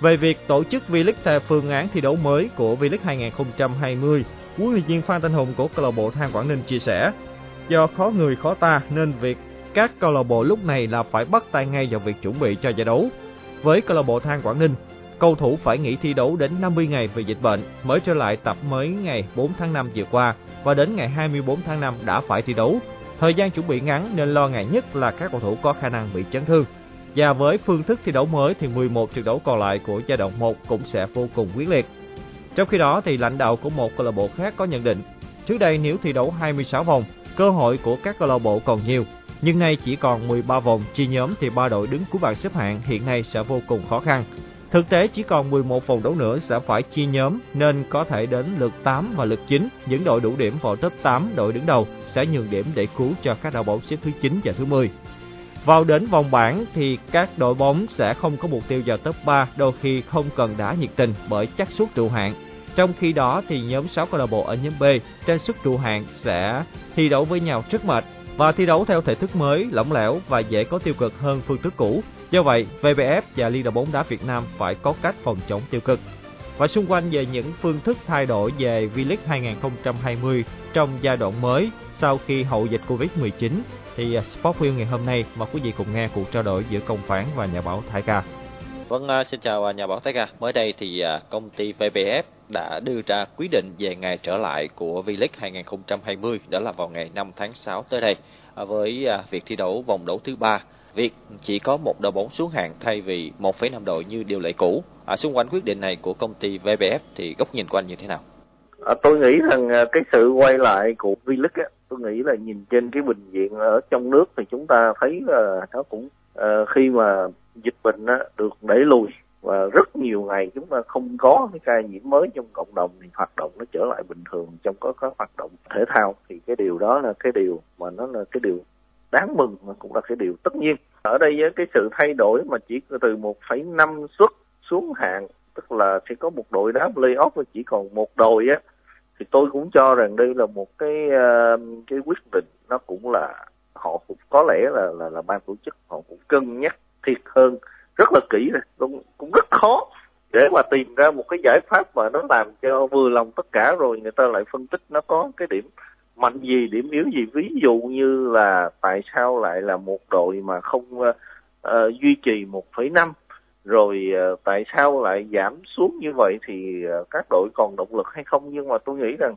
Về việc tổ chức V-League theo phương án thi đấu mới của V-League 2020, huấn luyện viên Phan Thanh Hùng của câu lạc bộ Than Quảng Ninh chia sẻ, do khó người khó ta nên việc các câu lạc bộ lúc này là phải bắt tay ngay vào việc chuẩn bị cho giải đấu. Với câu lạc bộ Than Quảng Ninh, cầu thủ phải nghỉ thi đấu đến 50 ngày vì dịch bệnh, mới trở lại tập mới ngày 4 tháng 5 vừa qua và đến ngày 24 tháng 5 đã phải thi đấu. Thời gian chuẩn bị ngắn nên lo ngại nhất là các cầu thủ có khả năng bị chấn thương. Và với phương thức thi đấu mới thì 11 trận đấu còn lại của giai đoạn 1 cũng sẽ vô cùng quyết liệt. Trong khi đó thì lãnh đạo của một câu lạc bộ khác có nhận định, trước đây nếu thi đấu 26 vòng, cơ hội của các câu lạc bộ còn nhiều, nhưng nay chỉ còn 13 vòng chia nhóm thì ba đội đứng cuối bảng xếp hạng hiện nay sẽ vô cùng khó khăn. Thực tế chỉ còn 11 vòng đấu nữa sẽ phải chia nhóm nên có thể đến lượt 8 và lượt 9, những đội đủ điểm vào top 8 đội đứng đầu sẽ nhường điểm để cứu cho các đội bóng xếp thứ 9 và thứ 10. Vào đến vòng bảng thì các đội bóng sẽ không có mục tiêu vào top 3, đôi khi không cần đá nhiệt tình bởi chắc suất trụ hạng. Trong khi đó thì nhóm 6 câu lạc bộ ở nhóm B trên suất trụ hạng sẽ thi đấu với nhau rất mệt và thi đấu theo thể thức mới, lỏng lẻo và dễ có tiêu cực hơn phương thức cũ. Do vậy, VBF và Liên đoàn bóng đá Việt Nam phải có cách phòng chống tiêu cực. Và xung quanh về những phương thức thay đổi về V-League 2020 trong giai đoạn mới sau khi hậu dịch Covid-19 thì à, Sport Wheel ngày hôm nay mời quý vị cùng nghe cuộc trao đổi giữa công phán và nhà báo Thái Ca. Vâng, à, xin chào à, nhà báo Thái Ca. Mới đây thì à, công ty VBF đã đưa ra quyết định về ngày trở lại của V-League 2020, đó là vào ngày 5 tháng 6 tới đây, với việc thi đấu vòng đấu thứ ba việc chỉ có một đội bóng xuống hạng thay vì 1,5 đội như điều lệ cũ. À, xung quanh quyết định này của công ty VBF thì góc nhìn của anh như thế nào? À, tôi nghĩ rằng à, cái sự quay lại của V-League tôi nghĩ là nhìn trên cái bình diện ở trong nước thì chúng ta thấy là nó cũng à, khi mà dịch bệnh á, được đẩy lùi và rất nhiều ngày chúng ta không có cái ca nhiễm mới trong cộng đồng thì hoạt động nó trở lại bình thường trong có các hoạt động thể thao thì cái điều đó là cái điều mà nó là cái điều đáng mừng mà cũng là cái điều tất nhiên. Ở đây với cái sự thay đổi mà chỉ từ 1,5 suất xuống hạng tức là sẽ có một đội đá playoff và chỉ còn một đội á thì tôi cũng cho rằng đây là một cái ờ, cái quyết định. Nó cũng là họ cũng có lẽ là là là ban tổ chức họ cũng cân nhắc thiệt hơn rất là kỹ rồi cũng cũng rất khó để mà tìm ra một cái giải pháp mà nó làm cho vừa lòng tất cả rồi người ta lại phân tích nó có cái điểm mạnh gì điểm yếu gì? Ví dụ như là tại sao lại là một đội mà không uh, duy trì 1,5 rồi uh, tại sao lại giảm xuống như vậy thì uh, các đội còn động lực hay không? Nhưng mà tôi nghĩ rằng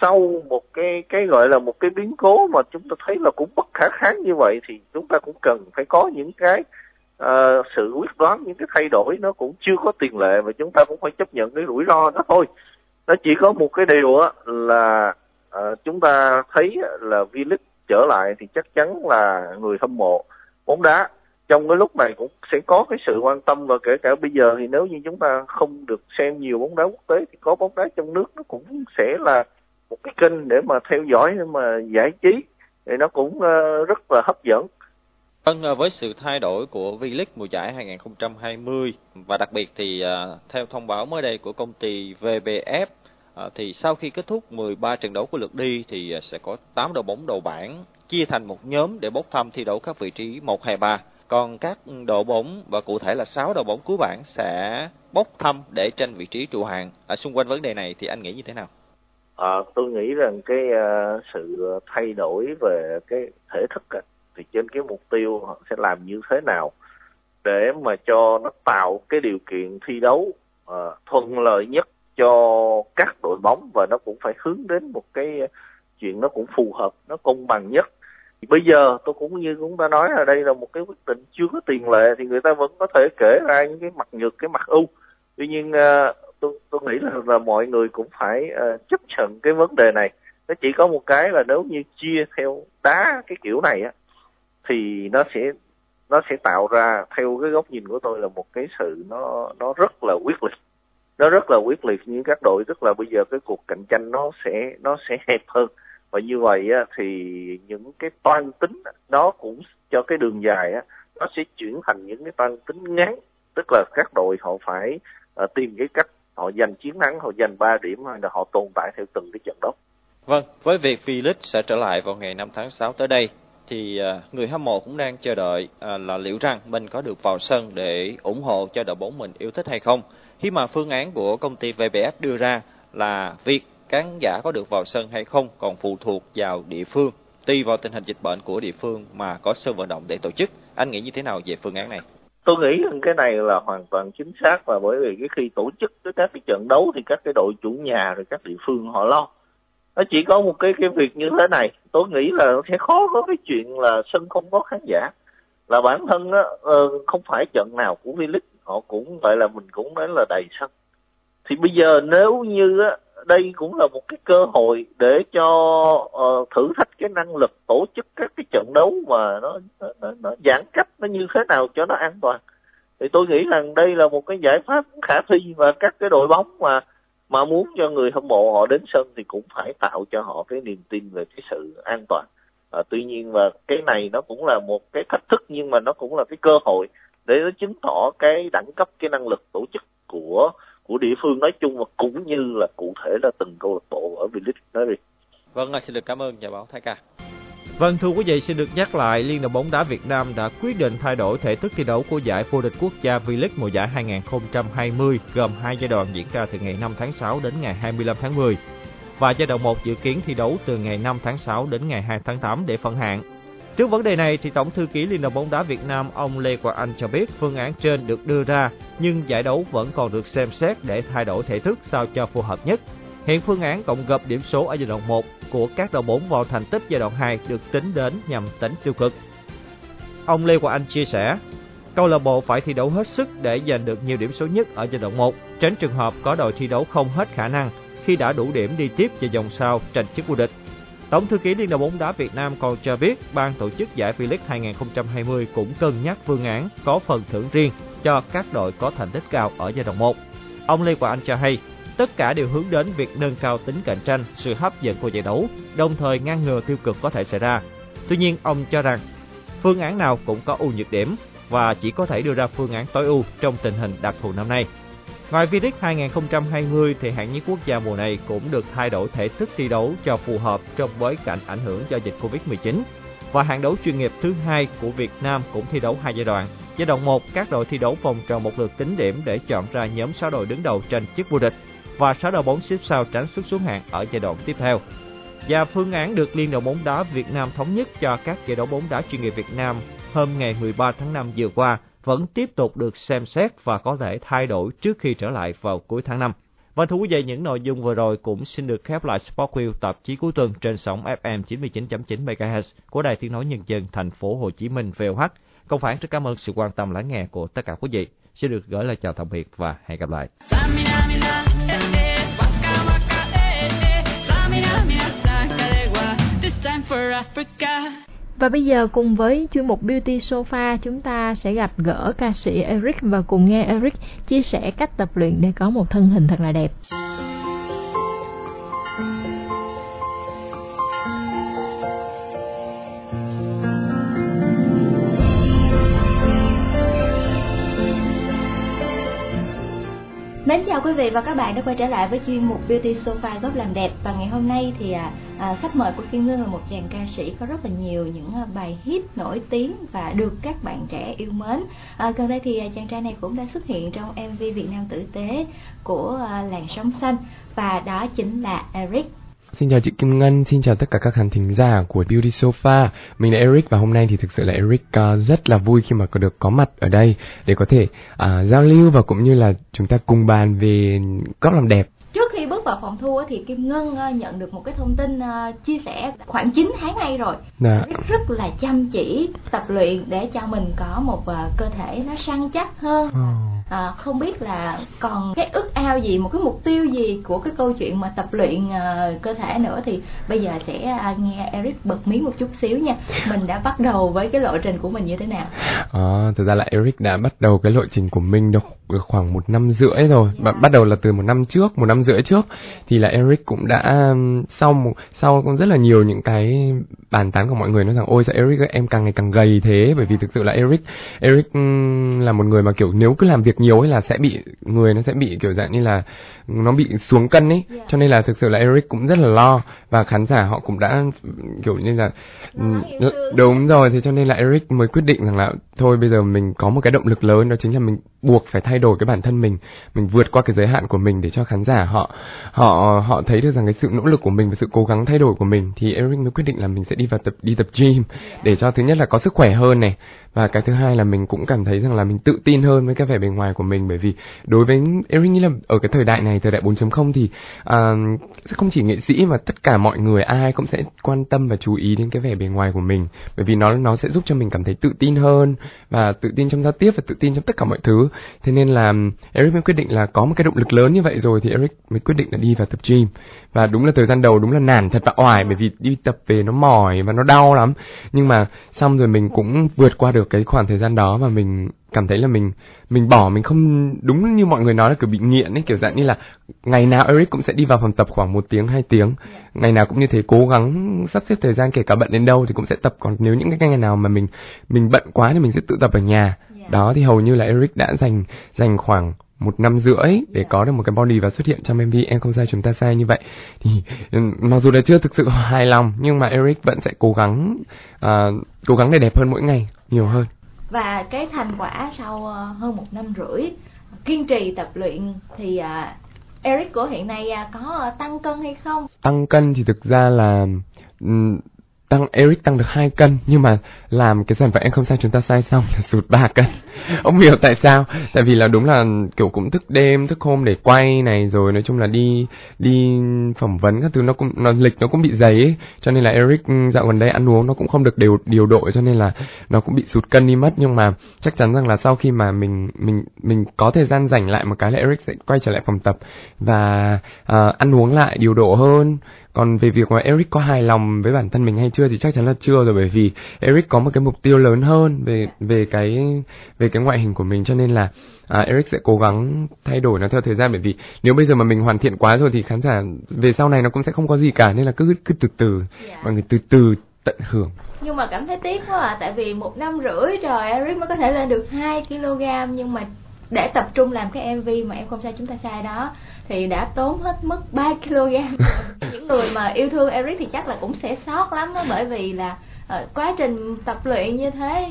sau một cái cái gọi là một cái biến cố mà chúng ta thấy là cũng bất khả kháng như vậy thì chúng ta cũng cần phải có những cái uh, sự quyết đoán những cái thay đổi. Nó cũng chưa có tiền lệ và chúng ta cũng phải chấp nhận cái rủi ro đó thôi. Nó chỉ có một cái điều á là à, chúng ta thấy là V-League trở lại thì chắc chắn là người hâm mộ bóng đá trong cái lúc này cũng sẽ có cái sự quan tâm và kể cả bây giờ thì nếu như chúng ta không được xem nhiều bóng đá quốc tế thì có bóng đá trong nước nó cũng sẽ là một cái kênh để mà theo dõi để mà giải trí thì nó cũng uh, rất là hấp dẫn. Vâng, ờ, với sự thay đổi của V-League mùa giải 2020 và đặc biệt thì uh, theo thông báo mới đây của công ty VBF À, thì sau khi kết thúc 13 trận đấu của lượt đi thì ờ, sẽ có 8 đội bóng đầu bảng chia thành một nhóm để bốc thăm thi đấu các vị trí 1, 2, 3. Còn các đội bóng và cụ thể là 6 đội bóng cuối bảng sẽ bốc thăm để tranh vị trí trụ hạng. À, xung quanh vấn đề này thì anh nghĩ như thế nào? À, tôi nghĩ rằng cái uh, sự thay đổi về cái thể thức uh, thì trên cái mục tiêu họ sẽ làm như thế nào để mà cho nó tạo cái điều kiện thi đấu uh, thuận lợi nhất cho các đội bóng và nó cũng phải hướng đến một cái chuyện nó cũng phù hợp nó công bằng nhất. Bây giờ tôi cũng như cũng đã nói là đây là một cái quyết định chưa có tiền lệ thì người ta vẫn có thể kể ra những cái mặt nhược cái mặt ưu. Tuy nhiên ờ, tôi tôi nghĩ là, là mọi người cũng phải uh, chấp nhận cái vấn đề này. Nó chỉ có một cái là nếu như chia theo đá cái kiểu này á thì nó sẽ nó sẽ tạo ra theo cái góc nhìn của tôi là một cái sự nó nó rất là quyết liệt nó rất là quyết liệt như các đội tức là bây giờ cái cuộc cạnh tranh nó sẽ nó sẽ hẹp hơn. Và như vậy á, thì những cái toan tính nó cũng cho cái đường dài á, nó sẽ chuyển thành những cái toan tính ngắn. Tức là các đội họ phải uh, tìm cái cách họ giành chiến thắng họ giành 3 điểm hay là họ tồn tại theo từng cái trận đấu. Vâng, với việc V-League sẽ trở lại vào ngày 5 tháng 6 tới đây thì ờ, người hâm mộ cũng đang chờ đợi ờ, là liệu rằng mình có được vào sân để ủng hộ cho đội bóng mình yêu thích hay không. Khi mà phương án của công ty VBF đưa ra là việc khán giả có được vào sân hay không còn phụ thuộc vào địa phương, tùy vào tình hình dịch bệnh của địa phương mà có sân vận động để tổ chức. Anh nghĩ như thế nào về phương án này? Tôi nghĩ rằng cái này là hoàn toàn chính xác và bởi vì cái khi tổ chức các cái trận đấu thì các cái đội chủ nhà rồi các địa phương họ lo nó chỉ có một cái cái việc như thế này tôi nghĩ là sẽ khó có cái chuyện là sân không có khán giả là bản thân á ờ, không phải trận nào của V-League họ cũng vậy là mình cũng nói là đầy sân. Thì bây giờ nếu như á đây cũng là một cái cơ hội để cho uh, thử thách cái năng lực tổ chức các cái trận đấu mà nó, nó, nó giãn cách nó như thế nào cho nó an toàn. Thì tôi nghĩ rằng đây là một cái giải pháp khả thi và các cái đội bóng mà mà muốn cho người hâm mộ họ đến sân thì cũng phải tạo cho họ cái niềm tin về cái sự an toàn. À, tuy nhiên và cái này nó cũng là một cái thách thức nhưng mà nó cũng là cái cơ hội để nó chứng tỏ cái đẳng cấp cái năng lực tổ chức của của địa phương nói chung và cũng như là cụ thể là từng câu lạc bộ ở V-League nói đi. Vâng, xin được cảm ơn nhà báo Thái Ca. Vâng, thưa quý vị, xin được nhắc lại, Liên đoàn bóng đá Việt Nam đã quyết định thay đổi thể thức thi đấu của giải vô địch quốc gia V-League mùa giải 2020, gồm hai giai đoạn diễn ra từ ngày 5 tháng 6 đến ngày 25 tháng 10. Và giai đoạn 1 dự kiến thi đấu từ ngày 5 tháng 6 đến ngày 2 tháng 8 để phân hạng. Trước vấn đề này, thì Tổng thư ký Liên đoàn bóng đá Việt Nam ông Lê Quang Anh cho biết phương án trên được đưa ra, nhưng giải đấu vẫn còn được xem xét để thay đổi thể thức sao cho phù hợp nhất. Hiện phương án cộng gộp điểm số ở giai đoạn 1 của các đội bóng vào thành tích giai đoạn 2 được tính đến nhằm tính tiêu cực. Ông Lê Quang Anh chia sẻ, câu lạc bộ phải thi đấu hết sức để giành được nhiều điểm số nhất ở giai đoạn 1, tránh trường hợp có đội thi đấu không hết khả năng khi đã đủ điểm đi tiếp vào vòng sau tranh chức vô địch. Tổng thư ký Liên đoàn bóng đá Việt Nam còn cho biết ban tổ chức giải V-League 2020 cũng cân nhắc phương án có phần thưởng riêng cho các đội có thành tích cao ở giai đoạn 1. Ông Lê Quang Anh cho hay, tất cả đều hướng đến việc nâng cao tính cạnh tranh, sự hấp dẫn của giải đấu, đồng thời ngăn ngừa tiêu cực có thể xảy ra. Tuy nhiên, ông cho rằng phương án nào cũng có ưu nhược điểm và chỉ có thể đưa ra phương án tối ưu trong tình hình đặc thù năm nay. Ngoài V-League 2020 thì hạng nhất quốc gia mùa này cũng được thay đổi thể thức thi đấu cho phù hợp trong bối cảnh ảnh hưởng do dịch Covid-19. Và hạng đấu chuyên nghiệp thứ hai của Việt Nam cũng thi đấu hai giai đoạn. Giai đoạn 1, các đội thi đấu vòng tròn một lượt tính điểm để chọn ra nhóm 6 đội đứng đầu tranh chức vô địch và 6 đội bóng xếp sau tránh xuất xuống hạng ở giai đoạn tiếp theo. Và phương án được Liên đoàn bóng đá Việt Nam thống nhất cho các giải đấu bóng đá chuyên nghiệp Việt Nam hôm ngày 13 tháng 5 vừa qua vẫn tiếp tục được xem xét và có thể thay đổi trước khi trở lại vào cuối tháng 5. Và vâng, thưa quý vị, những nội dung vừa rồi cũng xin được khép lại Sport Wheel tạp chí cuối tuần trên sóng FM 99.9 MHz của Đài Tiếng nói Nhân dân thành phố Hồ Chí Minh VOH. Công phản rất cảm ơn sự quan tâm lắng nghe của tất cả quý vị. Xin được gửi lời chào tạm biệt và hẹn gặp lại. Và bây giờ cùng với chuyên mục Beauty Sofa, chúng ta sẽ gặp gỡ ca sĩ Eric và cùng nghe Eric chia sẻ cách tập luyện để có một thân hình thật là đẹp. Chào quý vị và các bạn đã quay trở lại với chuyên mục Beauty Sofa góc làm đẹp và ngày hôm nay thì à, à, khách mời của Kim Ngân là một chàng ca sĩ có rất là nhiều những à, bài hit nổi tiếng và được các bạn trẻ yêu mến. À, gần đây thì à, chàng trai này cũng đã xuất hiện trong MV Việt Nam tử tế của à, làn sóng xanh và đó chính là Eric. Xin chào chị Kim Ngân, xin chào tất cả các khán thính giả của Beauty Sofa. Mình là Eric và hôm nay thì thực sự là Eric uh, rất là vui khi mà có được có mặt ở đây để có thể uh, giao lưu và cũng như là chúng ta cùng bàn về góc làm đẹp trước khi bước vào phòng thu thì kim ngân nhận được một cái thông tin chia sẻ khoảng 9 tháng nay rồi. Dạ. rất, là chăm chỉ tập luyện để cho mình có một cơ thể nó săn chắc hơn. À, không biết là còn cái ước ao gì một cái mục tiêu gì của cái câu chuyện mà tập luyện uh, cơ thể nữa? Thì bây giờ sẽ uh, nghe Eric bật mí một chút xíu nha. Mình đã bắt đầu với cái lộ trình của mình như thế nào? À, thực ra là Eric đã bắt đầu cái lộ trình của mình được khoảng một năm rưỡi rồi. Yeah. Dạ. bắt đầu là từ một năm trước một năm rưỡi trước thì là Eric cũng đã sau một sau cũng rất là nhiều những cái bàn tán của mọi người nói rằng ôi sao Eric em càng ngày càng gầy thế? Bởi vì thực sự là Eric Eric là một người mà kiểu nếu cứ làm việc nhiều ấy là sẽ bị người nó sẽ bị kiểu dạng như là nó bị xuống cân ấy. Yeah. cho nên là thực sự là Eric cũng rất là lo và khán giả họ cũng đã kiểu như là đúng rồi thế cho nên là Eric mới quyết định rằng là thôi bây giờ mình có một cái động lực lớn đó chính là mình buộc phải thay đổi cái bản thân mình mình vượt qua cái giới hạn của mình để cho khán giả họ họ họ thấy được rằng cái sự nỗ lực của mình và sự cố gắng thay đổi của mình thì Eric mới quyết định là mình sẽ đi vào tập đi tập gym để cho thứ nhất là có sức khỏe hơn này và cái thứ hai là mình cũng cảm thấy rằng là mình tự tin hơn với cái vẻ bề ngoài của mình bởi vì đối với Eric nghĩ là ở cái thời đại này thời đại 4.0 thì uh, không chỉ nghệ sĩ mà tất cả mọi người ai cũng sẽ quan tâm và chú ý đến cái vẻ bề ngoài của mình bởi vì nó nó sẽ giúp cho mình cảm thấy tự tin hơn và tự tin trong giao tiếp và tự tin trong tất cả mọi thứ thế nên là Eric mới quyết định là có một cái động lực lớn như vậy rồi thì Eric mới quyết định là đi vào tập gym. Và đúng là thời gian đầu đúng là nản thật và oải, bởi vì đi tập về nó mỏi và nó đau lắm. Nhưng mà xong rồi mình cũng vượt qua được cái khoảng thời gian đó và mình cảm thấy là mình mình bỏ, mình không đúng như mọi người nói là kiểu bị nghiện ấy, kiểu dạng như là ngày nào Eric cũng sẽ đi vào phòng tập khoảng một tiếng, hai tiếng. Ngày nào cũng như thế, cố gắng sắp xếp thời gian kể cả bận đến đâu thì cũng sẽ tập. Còn nếu những cái ngày nào mà mình mình bận quá thì mình sẽ tự tập ở nhà đó thì hầu như là Eric đã dành dành khoảng một năm rưỡi để có được một cái body và xuất hiện trong MV em không sai chúng ta sai như vậy. Thì mặc dù là chưa thực sự hài lòng nhưng mà Eric vẫn sẽ cố gắng uh, cố gắng để đẹp hơn mỗi ngày nhiều hơn. Và cái thành quả sau ờ, hơn một năm rưỡi kiên trì tập luyện thì uh, Eric của hiện nay uh, có tăng cân hay không? Tăng cân thì thực ra là um, tăng Eric tăng được 2 cân nhưng mà làm cái sản phẩm em không sai chúng ta sai xong là sụt 3 cân. Ông hiểu tại sao tại vì là đúng là kiểu cũng thức đêm thức hôm để quay này rồi nói chung là đi đi phỏng vấn các thứ nó cũng nó lịch nó cũng bị dày ấy. Cho nên là Eric ừ, dạo gần đây ăn uống nó cũng không được đều điều độ cho nên là nó cũng bị sụt cân đi mất. Nhưng mà chắc chắn rằng là sau khi mà mình mình mình có thời gian rảnh lại một cái là Eric sẽ quay trở lại phòng tập và uh, ăn uống lại điều độ hơn còn về việc mà Eric có hài lòng với bản thân mình hay chưa thì chắc chắn là chưa rồi bởi vì Eric có một cái mục tiêu lớn hơn về về cái về cái ngoại hình của mình cho nên là à, Eric sẽ cố gắng thay đổi nó theo thời gian bởi vì nếu bây giờ mà mình hoàn thiện quá rồi thì khán giả về sau này nó cũng sẽ không có gì cả nên là cứ cứ từ từ yeah. Dạ. mọi người từ từ tận hưởng nhưng mà cảm thấy tiếc quá à tại vì một năm rưỡi rồi Eric mới có thể lên được 2 kg nhưng mà để tập trung làm cái MV mà em không sai chúng ta sai đó thì đã tốn hết mất 3 kg những người mà yêu thương Eric thì chắc là cũng sẽ sót lắm đó bởi vì là uh, quá trình tập luyện như thế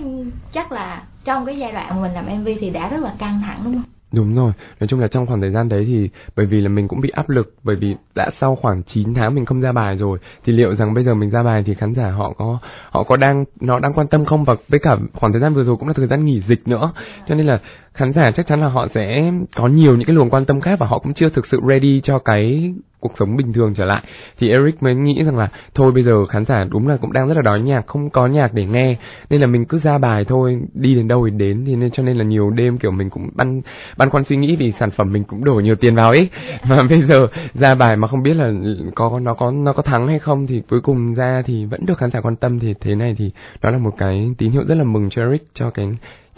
chắc là trong cái giai đoạn mình làm MV thì đã rất là căng thẳng đúng không? Đúng rồi, nói chung là trong khoảng thời gian đấy thì bởi vì là mình cũng bị áp lực bởi vì đã sau khoảng 9 tháng mình không ra bài rồi thì liệu rằng bây giờ mình ra bài thì khán giả họ có họ có đang nó đang quan tâm không và với cả khoảng thời gian vừa rồi cũng là thời gian nghỉ dịch nữa. Cho nên là khán giả chắc chắn là họ sẽ có nhiều những cái luồng quan tâm khác và họ cũng chưa thực sự ready cho cái cuộc sống bình thường trở lại. Thì Eric mới nghĩ rằng là thôi bây giờ khán giả đúng là cũng đang rất là đói nhạc không có nhạc để nghe nên là mình cứ ra bài thôi đi đến đâu thì đến. Thì nên cho nên là nhiều đêm kiểu mình cũng băn băn khoăn suy nghĩ vì sản phẩm mình cũng đổ nhiều tiền vào ấy. Mà bây giờ ra bài mà không biết là có nó có nó có thắng hay không thì cuối cùng ra thì vẫn được khán giả quan tâm. Thì thế này thì đó là một cái tín hiệu rất là mừng cho Eric cho cái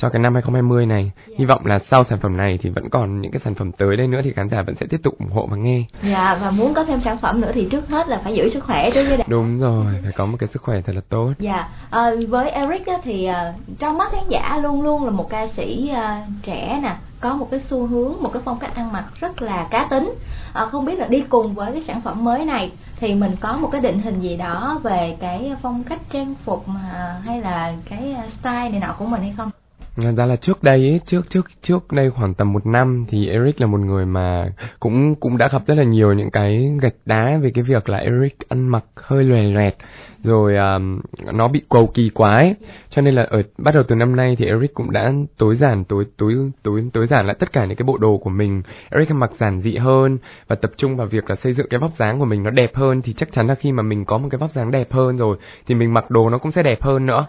cho cái năm 2020 này. Yeah. Hy vọng là sau sản phẩm này thì vẫn còn những cái sản phẩm tới đây nữa thì khán giả vẫn sẽ tiếp tục ủng hộ và nghe. Dạ yeah, và muốn có thêm sản phẩm nữa thì trước hết là phải giữ sức khỏe trước đã. Đúng rồi, phải có một cái sức khỏe thật là tốt. Dạ, yeah. à, với Eric á, thì uh, trong mắt khán giả luôn luôn là một ca sĩ uh, trẻ nè, có một cái xu hướng, một cái phong cách ăn mặc rất là cá tính. À, không biết là đi cùng với cái sản phẩm mới này thì mình có một cái định hình gì đó về cái phong cách trang phục hay là cái style này nọ của mình hay không? Ra là trước đây ấy, trước trước trước đây khoảng tầm một năm thì Eric là một người mà cũng cũng đã gặp rất là nhiều những cái gạch đá về cái việc là Eric ăn mặc hơi lòe loẹt rồi um, nó bị cầu kỳ quá ấy. cho nên là ở bắt đầu từ năm nay thì Eric cũng đã tối giản tối tối tối tối giản lại tất cả những cái bộ đồ của mình. Eric ăn mặc giản dị hơn và tập trung vào việc là xây dựng cái vóc dáng của mình nó đẹp hơn thì chắc chắn là khi mà mình có một cái vóc dáng đẹp hơn rồi thì mình mặc đồ nó cũng sẽ đẹp hơn nữa.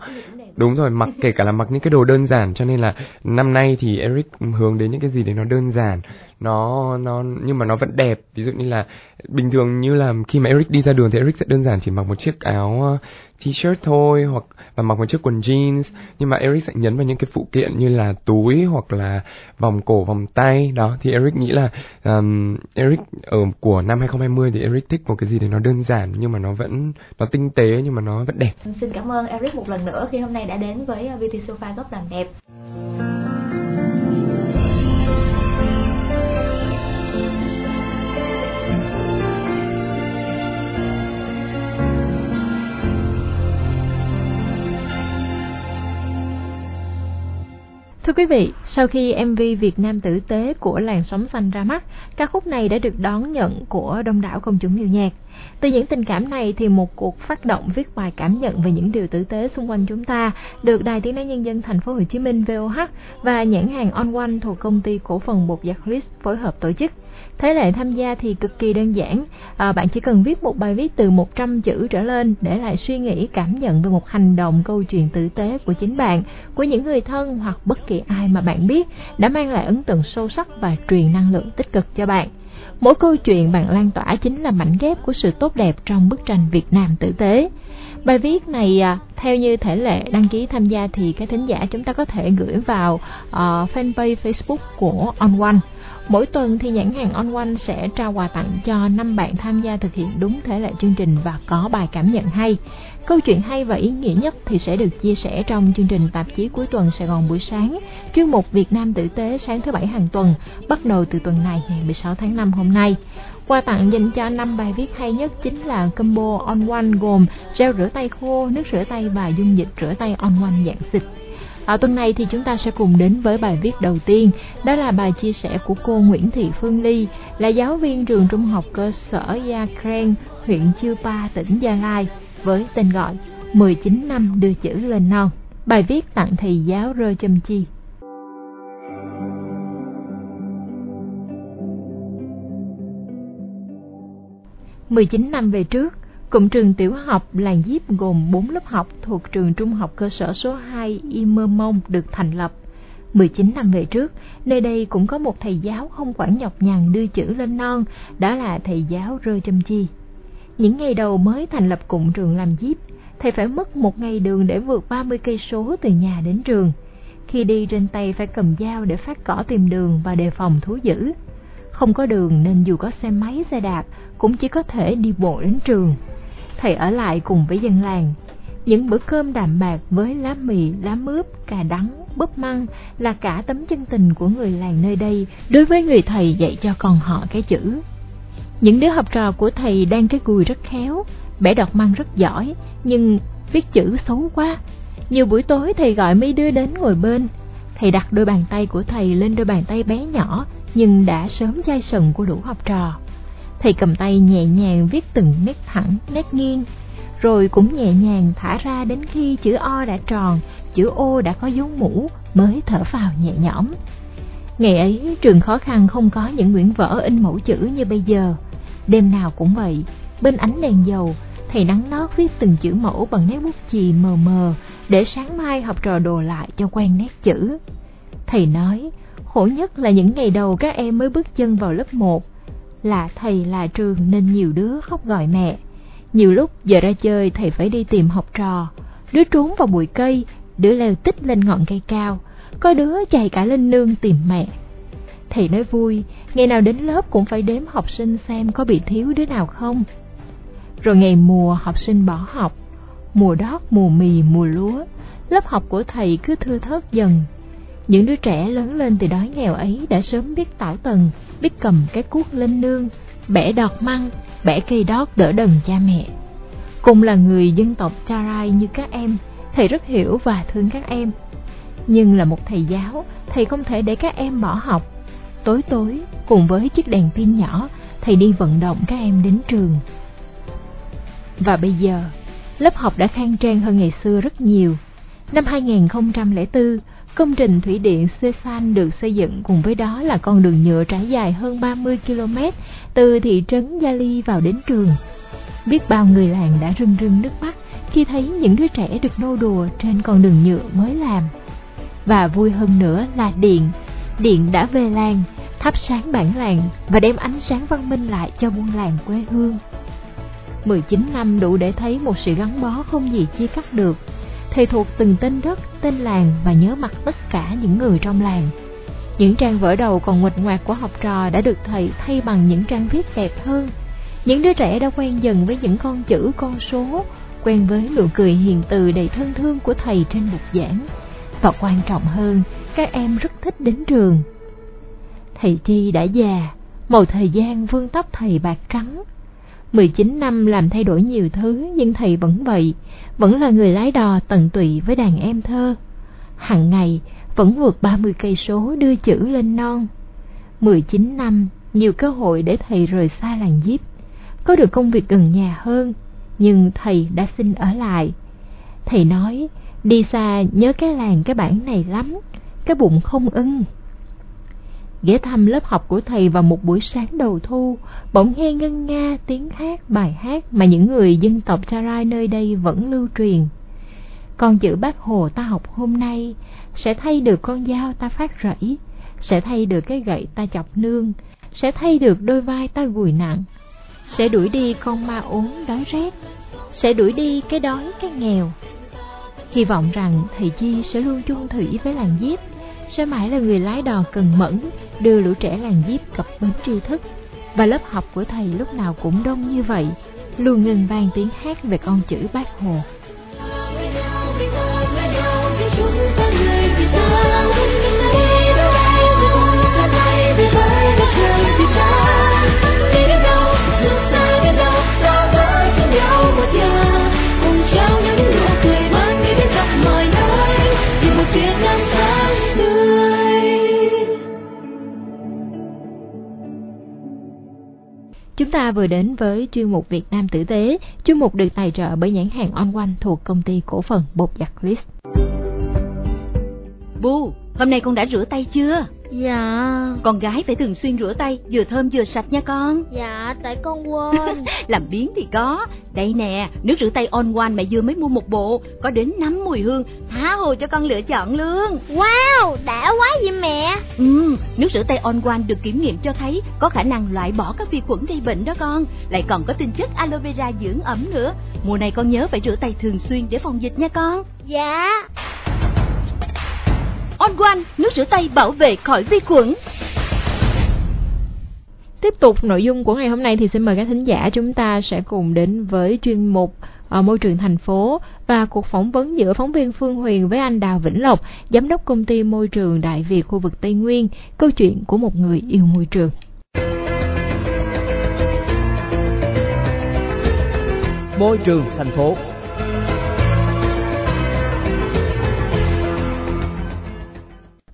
Đúng rồi mặc kể cả là mặc những cái đồ đơn giản cho nên là năm nay thì Eric hướng đến những cái gì để nó đơn giản, nó nó, nhưng mà nó vẫn đẹp. Ví dụ như là bình thường như là khi mà Eric đi ra đường thì Eric sẽ đơn giản chỉ mặc một chiếc áo t-shirt thôi hoặc và mặc một chiếc quần jeans nhưng mà Eric sẽ nhấn vào những cái phụ kiện như là túi hoặc là vòng cổ vòng tay đó thì Eric nghĩ là um, Eric ở của năm 2020 thì Eric thích một cái gì để nó đơn giản nhưng mà nó vẫn nó tinh tế nhưng mà nó vẫn đẹp. Xin cảm ơn Eric một lần nữa khi hôm nay đã đến với Beauty Sofa góc làm đẹp. Thưa quý vị, sau khi MV Việt Nam tử tế của làn sóng xanh ra mắt, ca khúc này đã được đón nhận của đông đảo công chúng yêu nhạc. Từ những tình cảm này thì một cuộc phát động viết bài cảm nhận về những điều tử tế xung quanh chúng ta được Đài Tiếng nói nhân dân thành phố Hồ Chí Minh VOH và nhãn hàng On One thuộc công ty cổ phần bột giặt List phối hợp tổ chức. Thế lệ tham gia thì cực kỳ đơn giản, à, bạn chỉ cần viết một bài viết từ 100 chữ trở lên để lại suy nghĩ cảm nhận về một hành động câu chuyện tử tế của chính bạn, của những người thân hoặc bất kỳ ai mà bạn biết đã mang lại ấn tượng sâu sắc và truyền năng lượng tích cực cho bạn. Mỗi câu chuyện bạn lan tỏa chính là mảnh ghép của sự tốt đẹp trong bức tranh Việt Nam tử tế. Bài viết này à, theo như thể lệ đăng ký tham gia thì các thính giả chúng ta có thể gửi vào uh, fanpage Facebook của On One Mỗi tuần thì nhãn hàng On One sẽ trao quà tặng cho 5 bạn tham gia thực hiện đúng thể lệ chương trình và có bài cảm nhận hay. Câu chuyện hay và ý nghĩa nhất thì sẽ được chia sẻ trong chương trình tạp chí cuối tuần Sài Gòn buổi sáng, chuyên mục Việt Nam tử tế sáng thứ bảy hàng tuần, bắt đầu từ tuần này ngày 16 tháng 5 hôm nay. Quà tặng dành cho 5 bài viết hay nhất chính là combo On One gồm gel rửa tay khô, nước rửa tay và dung dịch rửa tay On One dạng xịt. Ở tuần này thì chúng ta sẽ cùng đến với bài viết đầu tiên, đó là bài chia sẻ của cô Nguyễn Thị Phương Ly, là giáo viên trường trung học cơ sở Gia Kren, huyện Chư Pa, tỉnh Gia Lai, với tên gọi 19 năm đưa chữ lên non. Bài viết tặng thầy giáo Rơ Châm Chi. Mười chín năm về trước Cụm trường tiểu học Làng Diếp gồm 4 lớp học thuộc trường trung học cơ sở số 2 Y Mơ Mông được thành lập. 19 năm về trước, nơi đây cũng có một thầy giáo không quản nhọc nhằn đưa chữ lên non, đó là thầy giáo Rơ Châm Chi. Những ngày đầu mới thành lập cụm trường làm Diếp, thầy phải mất một ngày đường để vượt 30 cây số từ nhà đến trường. Khi đi trên tay phải cầm dao để phát cỏ tìm đường và đề phòng thú dữ. Không có đường nên dù có xe máy xe đạp cũng chỉ có thể đi bộ đến trường thầy ở lại cùng với dân làng. Những bữa cơm đạm bạc với lá mì, lá mướp, cà đắng, búp măng là cả tấm chân tình của người làng nơi đây đối với người thầy dạy cho con họ cái chữ. Những đứa học trò của thầy đang cái cùi rất khéo, bẻ đọt măng rất giỏi, nhưng viết chữ xấu quá. Nhiều buổi tối thầy gọi mấy đứa đến ngồi bên. Thầy đặt đôi bàn tay của thầy lên đôi bàn tay bé nhỏ, nhưng đã sớm dai sần của đủ học trò. Thầy cầm tay nhẹ nhàng viết từng nét thẳng, nét nghiêng, rồi cũng nhẹ nhàng thả ra đến khi chữ O đã tròn, chữ O đã có dấu mũ mới thở vào nhẹ nhõm. Ngày ấy, trường khó khăn không có những quyển vở in mẫu chữ như bây giờ. Đêm nào cũng vậy, bên ánh đèn dầu, thầy nắng nót viết từng chữ mẫu bằng nét bút chì mờ mờ, để sáng mai học trò đồ lại cho quen nét chữ. Thầy nói, khổ nhất là những ngày đầu các em mới bước chân vào lớp 1, là thầy là trường nên nhiều đứa khóc gọi mẹ. Nhiều lúc giờ ra chơi thầy phải đi tìm học trò, đứa trốn vào bụi cây, đứa leo tích lên ngọn cây cao, có đứa chạy cả lên nương tìm mẹ. Thầy nói vui, ngày nào đến lớp cũng phải đếm học sinh xem có bị thiếu đứa nào không. Rồi ngày mùa học sinh bỏ học, mùa đót, mùa mì, mùa lúa, lớp học của thầy cứ thưa thớt dần. Những đứa trẻ lớn lên từ đói nghèo ấy đã sớm biết tảo tần, biết cầm cái cuốc lên nương, bẻ đọt măng, bẻ cây đót đỡ đần cha mẹ. Cùng là người dân tộc Charai như các em, thầy rất hiểu và thương các em. Nhưng là một thầy giáo, thầy không thể để các em bỏ học. Tối tối, cùng với chiếc đèn pin nhỏ, thầy đi vận động các em đến trường. Và bây giờ, lớp học đã khang trang hơn ngày xưa rất nhiều. Năm 2004, Công trình thủy điện Sesan được xây dựng cùng với đó là con đường nhựa trải dài hơn 30 km từ thị trấn Gia Ly vào đến trường. Biết bao người làng đã rưng rưng nước mắt khi thấy những đứa trẻ được nô đùa trên con đường nhựa mới làm. Và vui hơn nữa là điện, điện đã về làng, thắp sáng bản làng và đem ánh sáng văn minh lại cho buôn làng quê hương. 19 năm đủ để thấy một sự gắn bó không gì chia cắt được. Thầy thuộc từng tên đất, tên làng và nhớ mặt tất cả những người trong làng. Những trang vở đầu còn nguệch ngoạc của học trò đã được thầy thay bằng những trang viết đẹp hơn. Những đứa trẻ đã quen dần với những con chữ con số, quen với nụ cười hiền từ đầy thân thương của thầy trên bục giảng. Và quan trọng hơn, các em rất thích đến trường. Thầy Chi đã già, một thời gian vương tóc thầy bạc trắng. 19 năm làm thay đổi nhiều thứ nhưng thầy vẫn vậy, vẫn là người lái đò tận tụy với đàn em thơ. Hằng ngày vẫn vượt 30 cây số đưa chữ lên non. 19 năm, nhiều cơ hội để thầy rời xa làng Diếp, có được công việc gần nhà hơn, nhưng thầy đã xin ở lại. Thầy nói, đi xa nhớ cái làng cái bản này lắm, cái bụng không ưng. Ghé thăm lớp học của thầy vào một buổi sáng đầu thu, bỗng nghe ngân nga tiếng hát bài hát mà những người dân tộc Charai nơi đây vẫn lưu truyền. Con chữ bác Hồ ta học hôm nay sẽ thay được con dao ta phát rẫy, sẽ thay được cái gậy ta chọc nương, sẽ thay được đôi vai ta gùi nặng, sẽ đuổi đi con ma ốm đói rét, sẽ đuổi đi cái đói cái nghèo. Hy vọng rằng thầy Chi sẽ luôn chung thủy với làng giết sẽ mãi là người lái đò cần mẫn đưa lũ trẻ làng Diếp cập bến tri thức. Và lớp học của thầy lúc nào cũng đông như vậy, luôn ngừng vang tiếng hát về con chữ bác Hồ. Chúng ta vừa đến với chuyên mục Việt Nam tử tế, chuyên mục được tài trợ bởi nhãn hàng On One thuộc công ty cổ phần bột giặt List. Bu, hôm nay con đã rửa tay chưa? Dạ. Con gái phải thường xuyên rửa tay Vừa thơm vừa sạch nha con. Dạ tại con quên. Làm biến thì có. Đây nè Nước rửa tay On One mẹ vừa mới mua một bộ Có đến 5 mùi hương Tha hồ cho con lựa chọn luôn. Wow đã quá vậy mẹ. Ừ Nước rửa tay On One được kiểm nghiệm cho thấy Có khả năng loại bỏ các vi khuẩn gây bệnh đó con Lại còn có tinh chất aloe vera dưỡng ẩm nữa. Mùa này con nhớ phải rửa tay thường xuyên để phòng dịch nha con. Dạ On One, nước rửa tay bảo vệ khỏi vi khuẩn. Tiếp tục nội dung của ngày hôm nay thì xin mời các thính giả chúng ta sẽ cùng đến với chuyên mục ở ờ, môi trường thành phố và cuộc phỏng vấn giữa phóng viên Phương Huyền với anh Đào Vĩnh Lộc, giám đốc công ty môi trường Đại Việt khu vực Tây Nguyên, câu chuyện của một người yêu môi trường. Môi trường thành phố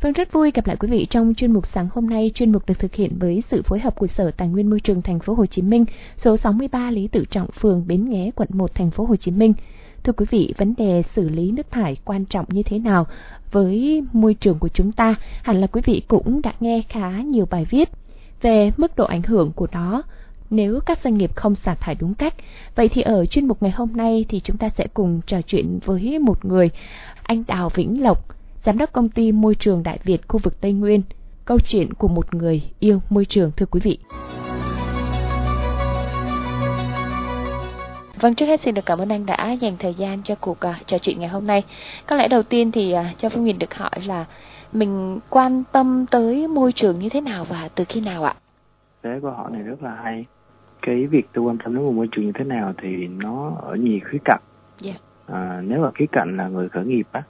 Vâng rất vui gặp lại quý vị trong chuyên mục sáng hôm nay. Chuyên mục được thực hiện với sự phối hợp của Sở Tài nguyên Môi trường Thành phố Hồ Chí Minh, số 63 Lý Tự Trọng, phường Bến Nghé, quận 1, Thành phố Hồ Chí Minh. Thưa quý vị, vấn đề xử lý nước thải quan trọng như thế nào với môi trường của chúng ta? Hẳn là quý vị cũng đã nghe khá nhiều bài viết về mức độ ảnh hưởng của nó nếu các doanh nghiệp không xả thải đúng cách. Vậy thì ở chuyên mục ngày hôm nay thì chúng ta sẽ cùng trò chuyện với một người, anh Đào Vĩnh Lộc, giám đốc công ty môi trường Đại Việt khu vực Tây Nguyên. Câu chuyện của một người yêu môi trường thưa quý vị. Vâng, trước hết xin được cảm ơn anh đã dành thời gian cho cuộc uh, trò chuyện ngày hôm nay. Có lẽ đầu tiên thì uh, cho Phương Huyền được hỏi là mình quan tâm tới môi trường như thế nào và từ khi nào ạ? Cái câu hỏi này rất là hay. Cái việc tôi quan tâm đến một môi trường như thế nào thì nó ở nhiều khía cạnh. Yeah. Dạ. À, nếu mà khía cạnh là người khởi nghiệp á,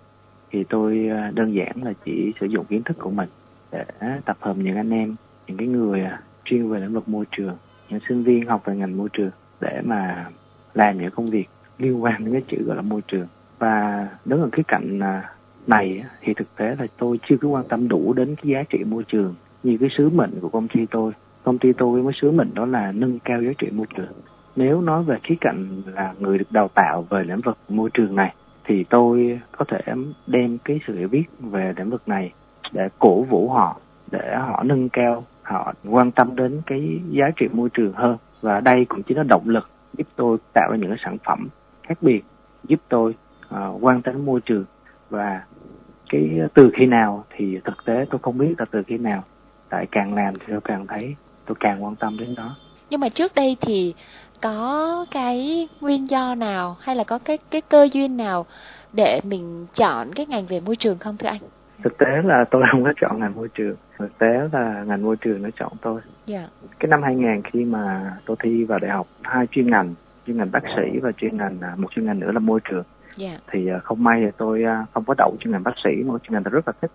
thì tôi ờ, đơn giản là chỉ sử dụng kiến thức của mình để tập hợp những anh em, những cái người à, chuyên về lĩnh vực môi trường, những sinh viên học về ngành môi trường để mà làm những công việc liên quan đến cái chữ gọi là môi trường. Và đứng ở cái cạnh à, này thì thực tế là tôi chưa có quan tâm đủ đến cái giá trị môi trường như cái sứ mệnh của công ty tôi. Công ty tôi mới sứ mệnh đó là nâng cao giá trị môi trường. Nếu nói về khía cạnh là người được đào tạo về lĩnh vực môi trường này thì tôi có thể đem cái sự hiểu biết về lĩnh vực này để cổ vũ họ để họ nâng cao họ quan tâm đến cái giá trị môi trường hơn. Và đây cũng chính là động lực giúp tôi tạo ra những cái sản phẩm khác biệt giúp tôi uh, quan tâm môi trường. Và cái từ khi nào thì thực tế tôi không biết là từ khi nào tại càng làm thì tôi càng thấy tôi càng quan tâm đến nó. Nhưng mà trước đây thì có cái nguyên do nào hay là có cái cái cơ duyên nào để mình chọn cái ngành về môi trường không thưa anh? Thực tế là tôi không có chọn ngành môi trường. Thực tế là ngành môi trường nó chọn tôi. Dạ. Cái năm 2000 khi mà tôi thi vào đại học hai chuyên ngành chuyên ngành bác sĩ và chuyên ngành à, một chuyên ngành nữa là môi trường. Dạ. Thì à, không may thì tôi à, không có đậu chuyên ngành bác sĩ một chuyên ngành tôi rất là thích.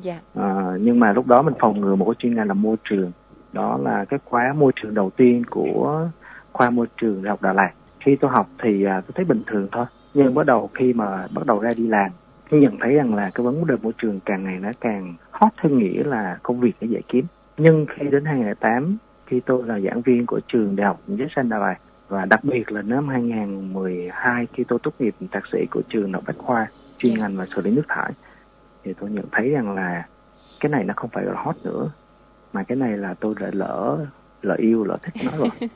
Dạ. À, nhưng mà lúc đó mình phòng ngừa một cái chuyên ngành là môi trường. Đó là cái khóa môi trường đầu tiên của khoa môi trường đại học Đà Lạt. Khi tôi học thì à, tôi thấy bình thường thôi. Nhưng bắt đầu khi mà bắt đầu ra đi làm tôi nhận thấy rằng là cái vấn đề môi trường càng ngày nó càng hot hơn nghĩa là công việc để dễ kiếm. Nhưng khi đến 2008 khi tôi là giảng viên của trường đại học Giới Sanh Đà Lạt và đặc biệt là năm 2012 khi tôi tốt nghiệp thạc sĩ của trường đại học Bách khoa chuyên ngành về xử lý nước thải thì tôi nhận thấy rằng là cái này nó không phải là hot nữa mà cái này là tôi đã lỡ lỡ yêu lỡ thích nó rồi.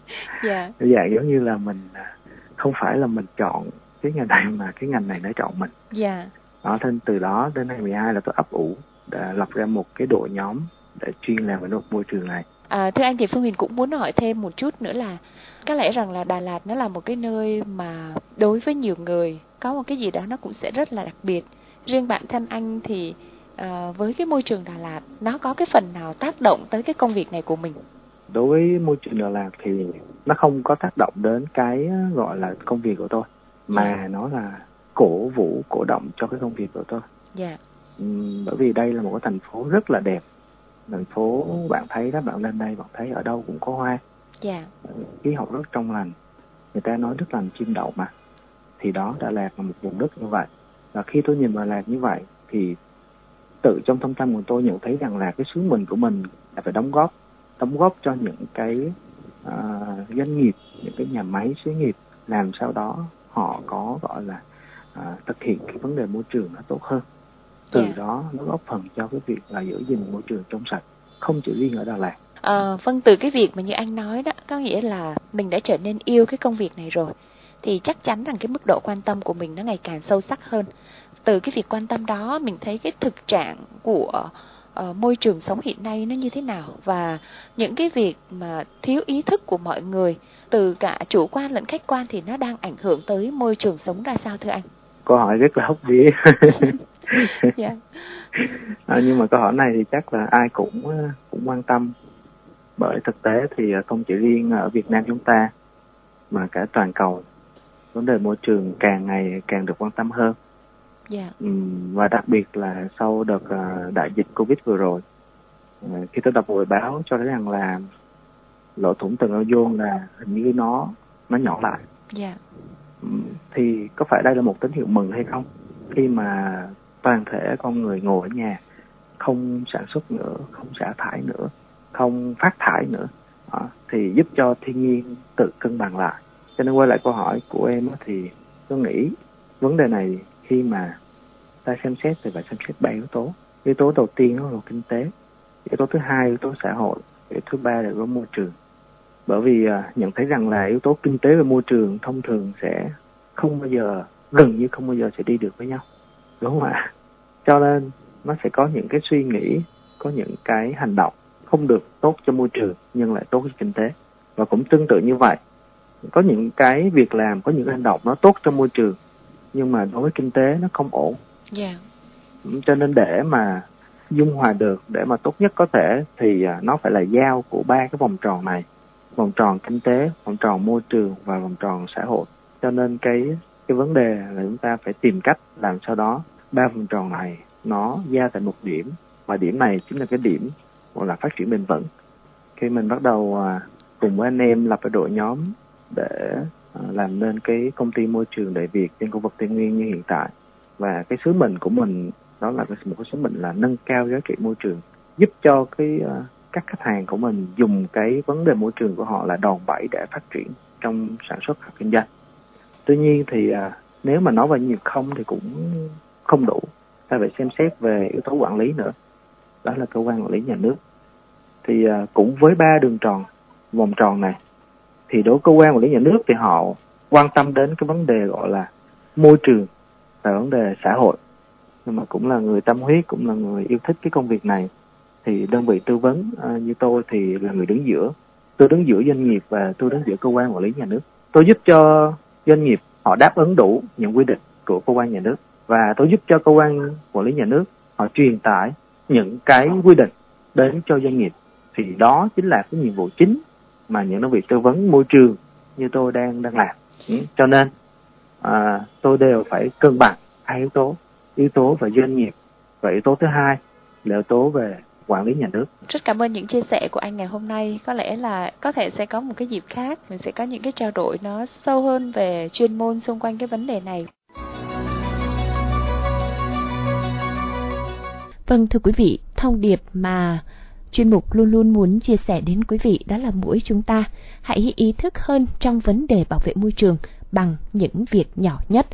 Dạ. Dạ giống như là mình à, không phải là mình chọn cái ngành này mà cái ngành này nó chọn mình. Dạ. Đó nên từ đó đến 2012 là tôi ấp ủ đã lập ra một cái đội nhóm để chuyên làm về môi trường này. À, thưa anh thì Phương Huyền cũng muốn hỏi thêm một chút nữa là có lẽ rằng là Đà Lạt nó là một cái nơi mà đối với nhiều người có một cái gì đó nó cũng sẽ rất là đặc biệt. Riêng bản thân anh thì à, với cái môi trường Đà Lạt nó có cái phần nào tác động tới cái công việc này của mình? Đối với môi trường Đà Lạt thì nó không có tác động đến cái gọi là công việc của tôi mà nó là cổ vũ cổ động cho cái công việc của tôi. Dạ. Ừm, bởi vì đây là một cái thành phố rất là đẹp. Thành phố bạn thấy đó bạn lên đây bạn thấy ở đâu cũng có hoa. Dạ. khí hậu rất trong lành. Người ta nói đất lành chim đậu mà. Thì đó Đà Lạt là một vùng đất như vậy. Và khi tôi nhìn Đà Lạt như vậy thì tự trong thâm tâm của tôi nhận thấy rằng là cái sứ mệnh của mình là phải đóng góp đóng góp cho những cái à, doanh nghiệp những cái nhà máy xí nghiệp làm sao đó họ có gọi là à, thực hiện cái vấn đề môi trường nó tốt hơn. Từ Dạ. đó nó góp phần cho cái việc là giữ gìn môi trường trong sạch không chỉ riêng ở Đà Lạt. À, vâng từ cái việc mà như anh nói đó có nghĩa là mình đã trở nên yêu cái công việc này rồi thì chắc chắn rằng cái mức độ quan tâm của mình nó ngày càng sâu sắc hơn. Từ cái việc quan tâm đó mình thấy cái thực trạng của ờ, môi trường sống hiện nay nó như thế nào và những cái việc mà thiếu ý thức của mọi người từ cả chủ quan lẫn khách quan thì nó đang ảnh hưởng tới môi trường sống ra sao thưa anh? câu hỏi rất là hốc vía Dạ. à, nhưng mà câu hỏi này thì chắc là ai cũng ờ, cũng quan tâm bởi thực tế thì ờ, không chỉ riêng ở Việt Nam chúng ta mà cả toàn cầu vấn đề môi trường càng ngày càng được quan tâm hơn Dạ. Ừm, và đặc biệt là sau đợt ờ, đại dịch Covid vừa rồi ờ, khi tôi đọc bài báo cho thấy rằng là lỗ thủng tầng ozone là hình như nó nó nhỏ lại Dạ. Ừm, thì có phải đây là một tín hiệu mừng hay không khi mà toàn thể con người ngồi ở nhà không sản xuất nữa không xả thải nữa không phát thải nữa đó, thì giúp cho thiên nhiên tự cân bằng lại cho nên quay lại câu hỏi của em thì tôi nghĩ vấn đề này khi mà ta xem xét thì phải xem xét ba yếu tố. Yếu tố đầu tiên đó là kinh tế yếu tố thứ hai yếu tố xã hội yếu tố thứ ba là yếu tố môi trường. Bởi vì uh, nhận thấy rằng là yếu tố kinh tế và môi trường thông thường sẽ không bao giờ gần như không bao giờ sẽ đi được với nhau đúng không ạ? Cho nên nó sẽ có những cái suy nghĩ có những cái hành động không được tốt cho môi trường nhưng lại tốt cho kinh tế. Và cũng tương tự như vậy có những cái việc làm có những hành động nó tốt cho môi trường nhưng mà đối với kinh tế nó không ổn. Dạ. cho nên để mà dung hòa được để mà tốt nhất có thể thì à, nó phải là giao của ba cái vòng tròn này. Vòng tròn kinh tế vòng tròn môi trường và vòng tròn xã hội. Cho nên cái cái vấn đề là chúng ta phải tìm cách làm sao đó. Ba vòng tròn này nó giao tại một điểm và điểm này chính là cái điểm gọi là phát triển bền vững. Khi mình bắt đầu à, cùng với anh em lập cái đội nhóm để À, làm nên cái công ty môi trường đại Việt trên khu vực Tây Nguyên như hiện tại. Và cái sứ mệnh của mình, đó là một cái sứ mệnh là nâng cao giá trị môi trường, giúp cho cái à, các khách hàng của mình dùng cái vấn đề môi trường của họ là đòn bẩy để phát triển trong sản xuất hoặc kinh doanh. Tuy nhiên thì à, nếu mà nói về nhiều không thì cũng không đủ. Ta phải xem xét về yếu tố quản lý nữa. Đó là cơ quan quản lý nhà nước. Thì cũng với ba đường tròn, vòng tròn này thì đối với cơ quan quản lý nhà nước thì họ quan tâm đến cái vấn đề gọi là môi trường và vấn đề xã hội. Nhưng mà cũng là người tâm huyết cũng là người yêu thích cái công việc này. Thì đơn vị tư vấn uh, như tôi thì là người đứng giữa. Tôi đứng giữa doanh nghiệp và tôi đứng giữa cơ quan quản lý nhà nước. Tôi giúp cho doanh nghiệp họ đáp ứng đủ những quy định của cơ quan nhà nước. Và tôi giúp cho cơ quan quản lý nhà nước họ truyền tải những cái quy định đến cho doanh nghiệp. Thì đó chính là cái nhiệm vụ chính mà những đơn vị tư vấn môi trường như tôi đang đang làm ừ. cho nên à, tôi đều phải cân bằng hai yếu tố yếu tố về doanh nghiệp và yếu tố thứ hai là yếu tố về quản lý nhà nước. Rất cảm ơn những chia sẻ của anh ngày hôm nay. Có lẽ là có thể sẽ có một cái dịp khác mình sẽ có những cái trao đổi nó sâu hơn về chuyên môn xung quanh cái vấn đề này. Vâng thưa quý vị, thông điệp mà chuyên mục luôn luôn muốn chia sẻ đến quý vị đó là mỗi chúng ta hãy ý thức hơn trong vấn đề bảo vệ môi trường bằng những việc nhỏ nhất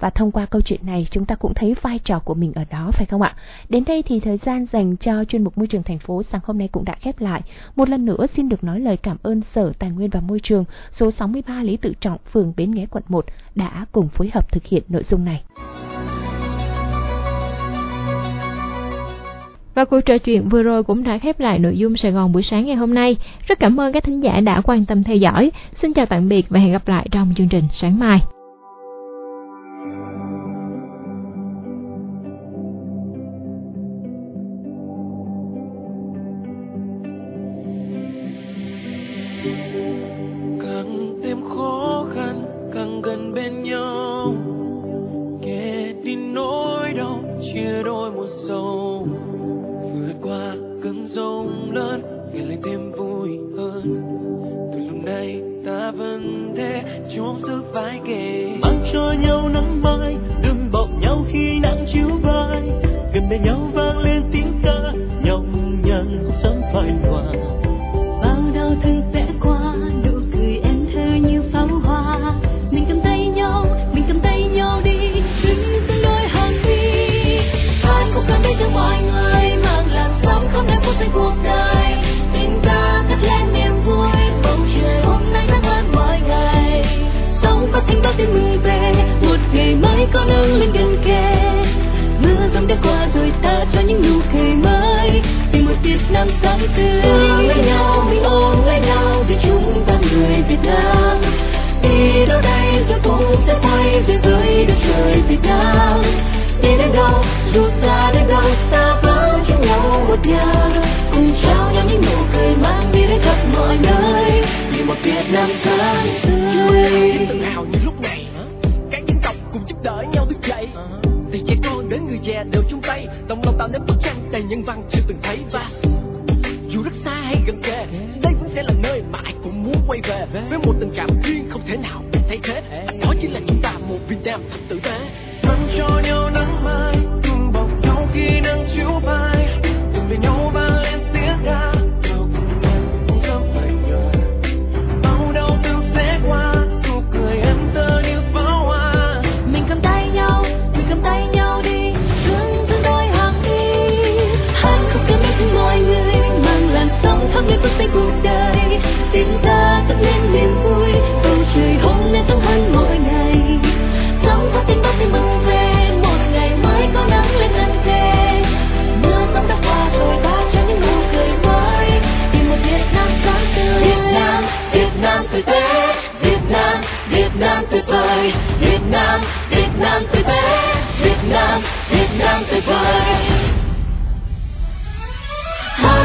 và thông qua câu chuyện này chúng ta cũng thấy vai trò của mình ở đó phải không ạ? Đến đây thì thời gian dành cho chuyên mục môi trường thành phố sáng hôm nay cũng đã khép lại. Một lần nữa xin được nói lời cảm ơn Sở Tài nguyên và Môi trường số 63 Lý Tự Trọng, phường Bến Nghé quận 1 đã cùng phối hợp thực hiện nội dung này. Và cuộc trò chuyện vừa rồi cũng đã khép lại nội dung Sài Gòn buổi sáng ngày hôm nay. Rất cảm ơn các thính giả đã quan tâm theo dõi. Xin chào tạm biệt và hẹn gặp lại trong chương trình sáng mai. Đều chung tay, đồng lòng tạo nên bức tranh đầy nhân văn chưa từng thấy. Và dù rất xa hay gần kề, đây vẫn sẽ là nơi mà ai cũng muốn quay về. Với một tình cảm riêng không thể nào thay thế. Đó chính là chúng ta, một việt nam thật tử tế. Cho nhau nắng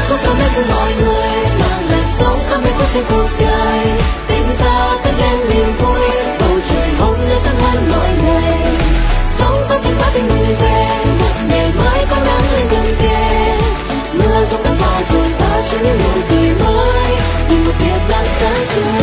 khúc tôi sẽ cùng mọi người. Mang đến sống ta mới có sinh cuộc đời. Tình ta cất lên niềm vui. Bầu trời hôm nay ta hơn mọi ngày sống có tiếng ta tình người về. Một ngày mới có nắng lên gần kề. Mưa giông đã qua rồi ta cho những nụ cười mới. Như một tiết đang sáng tươi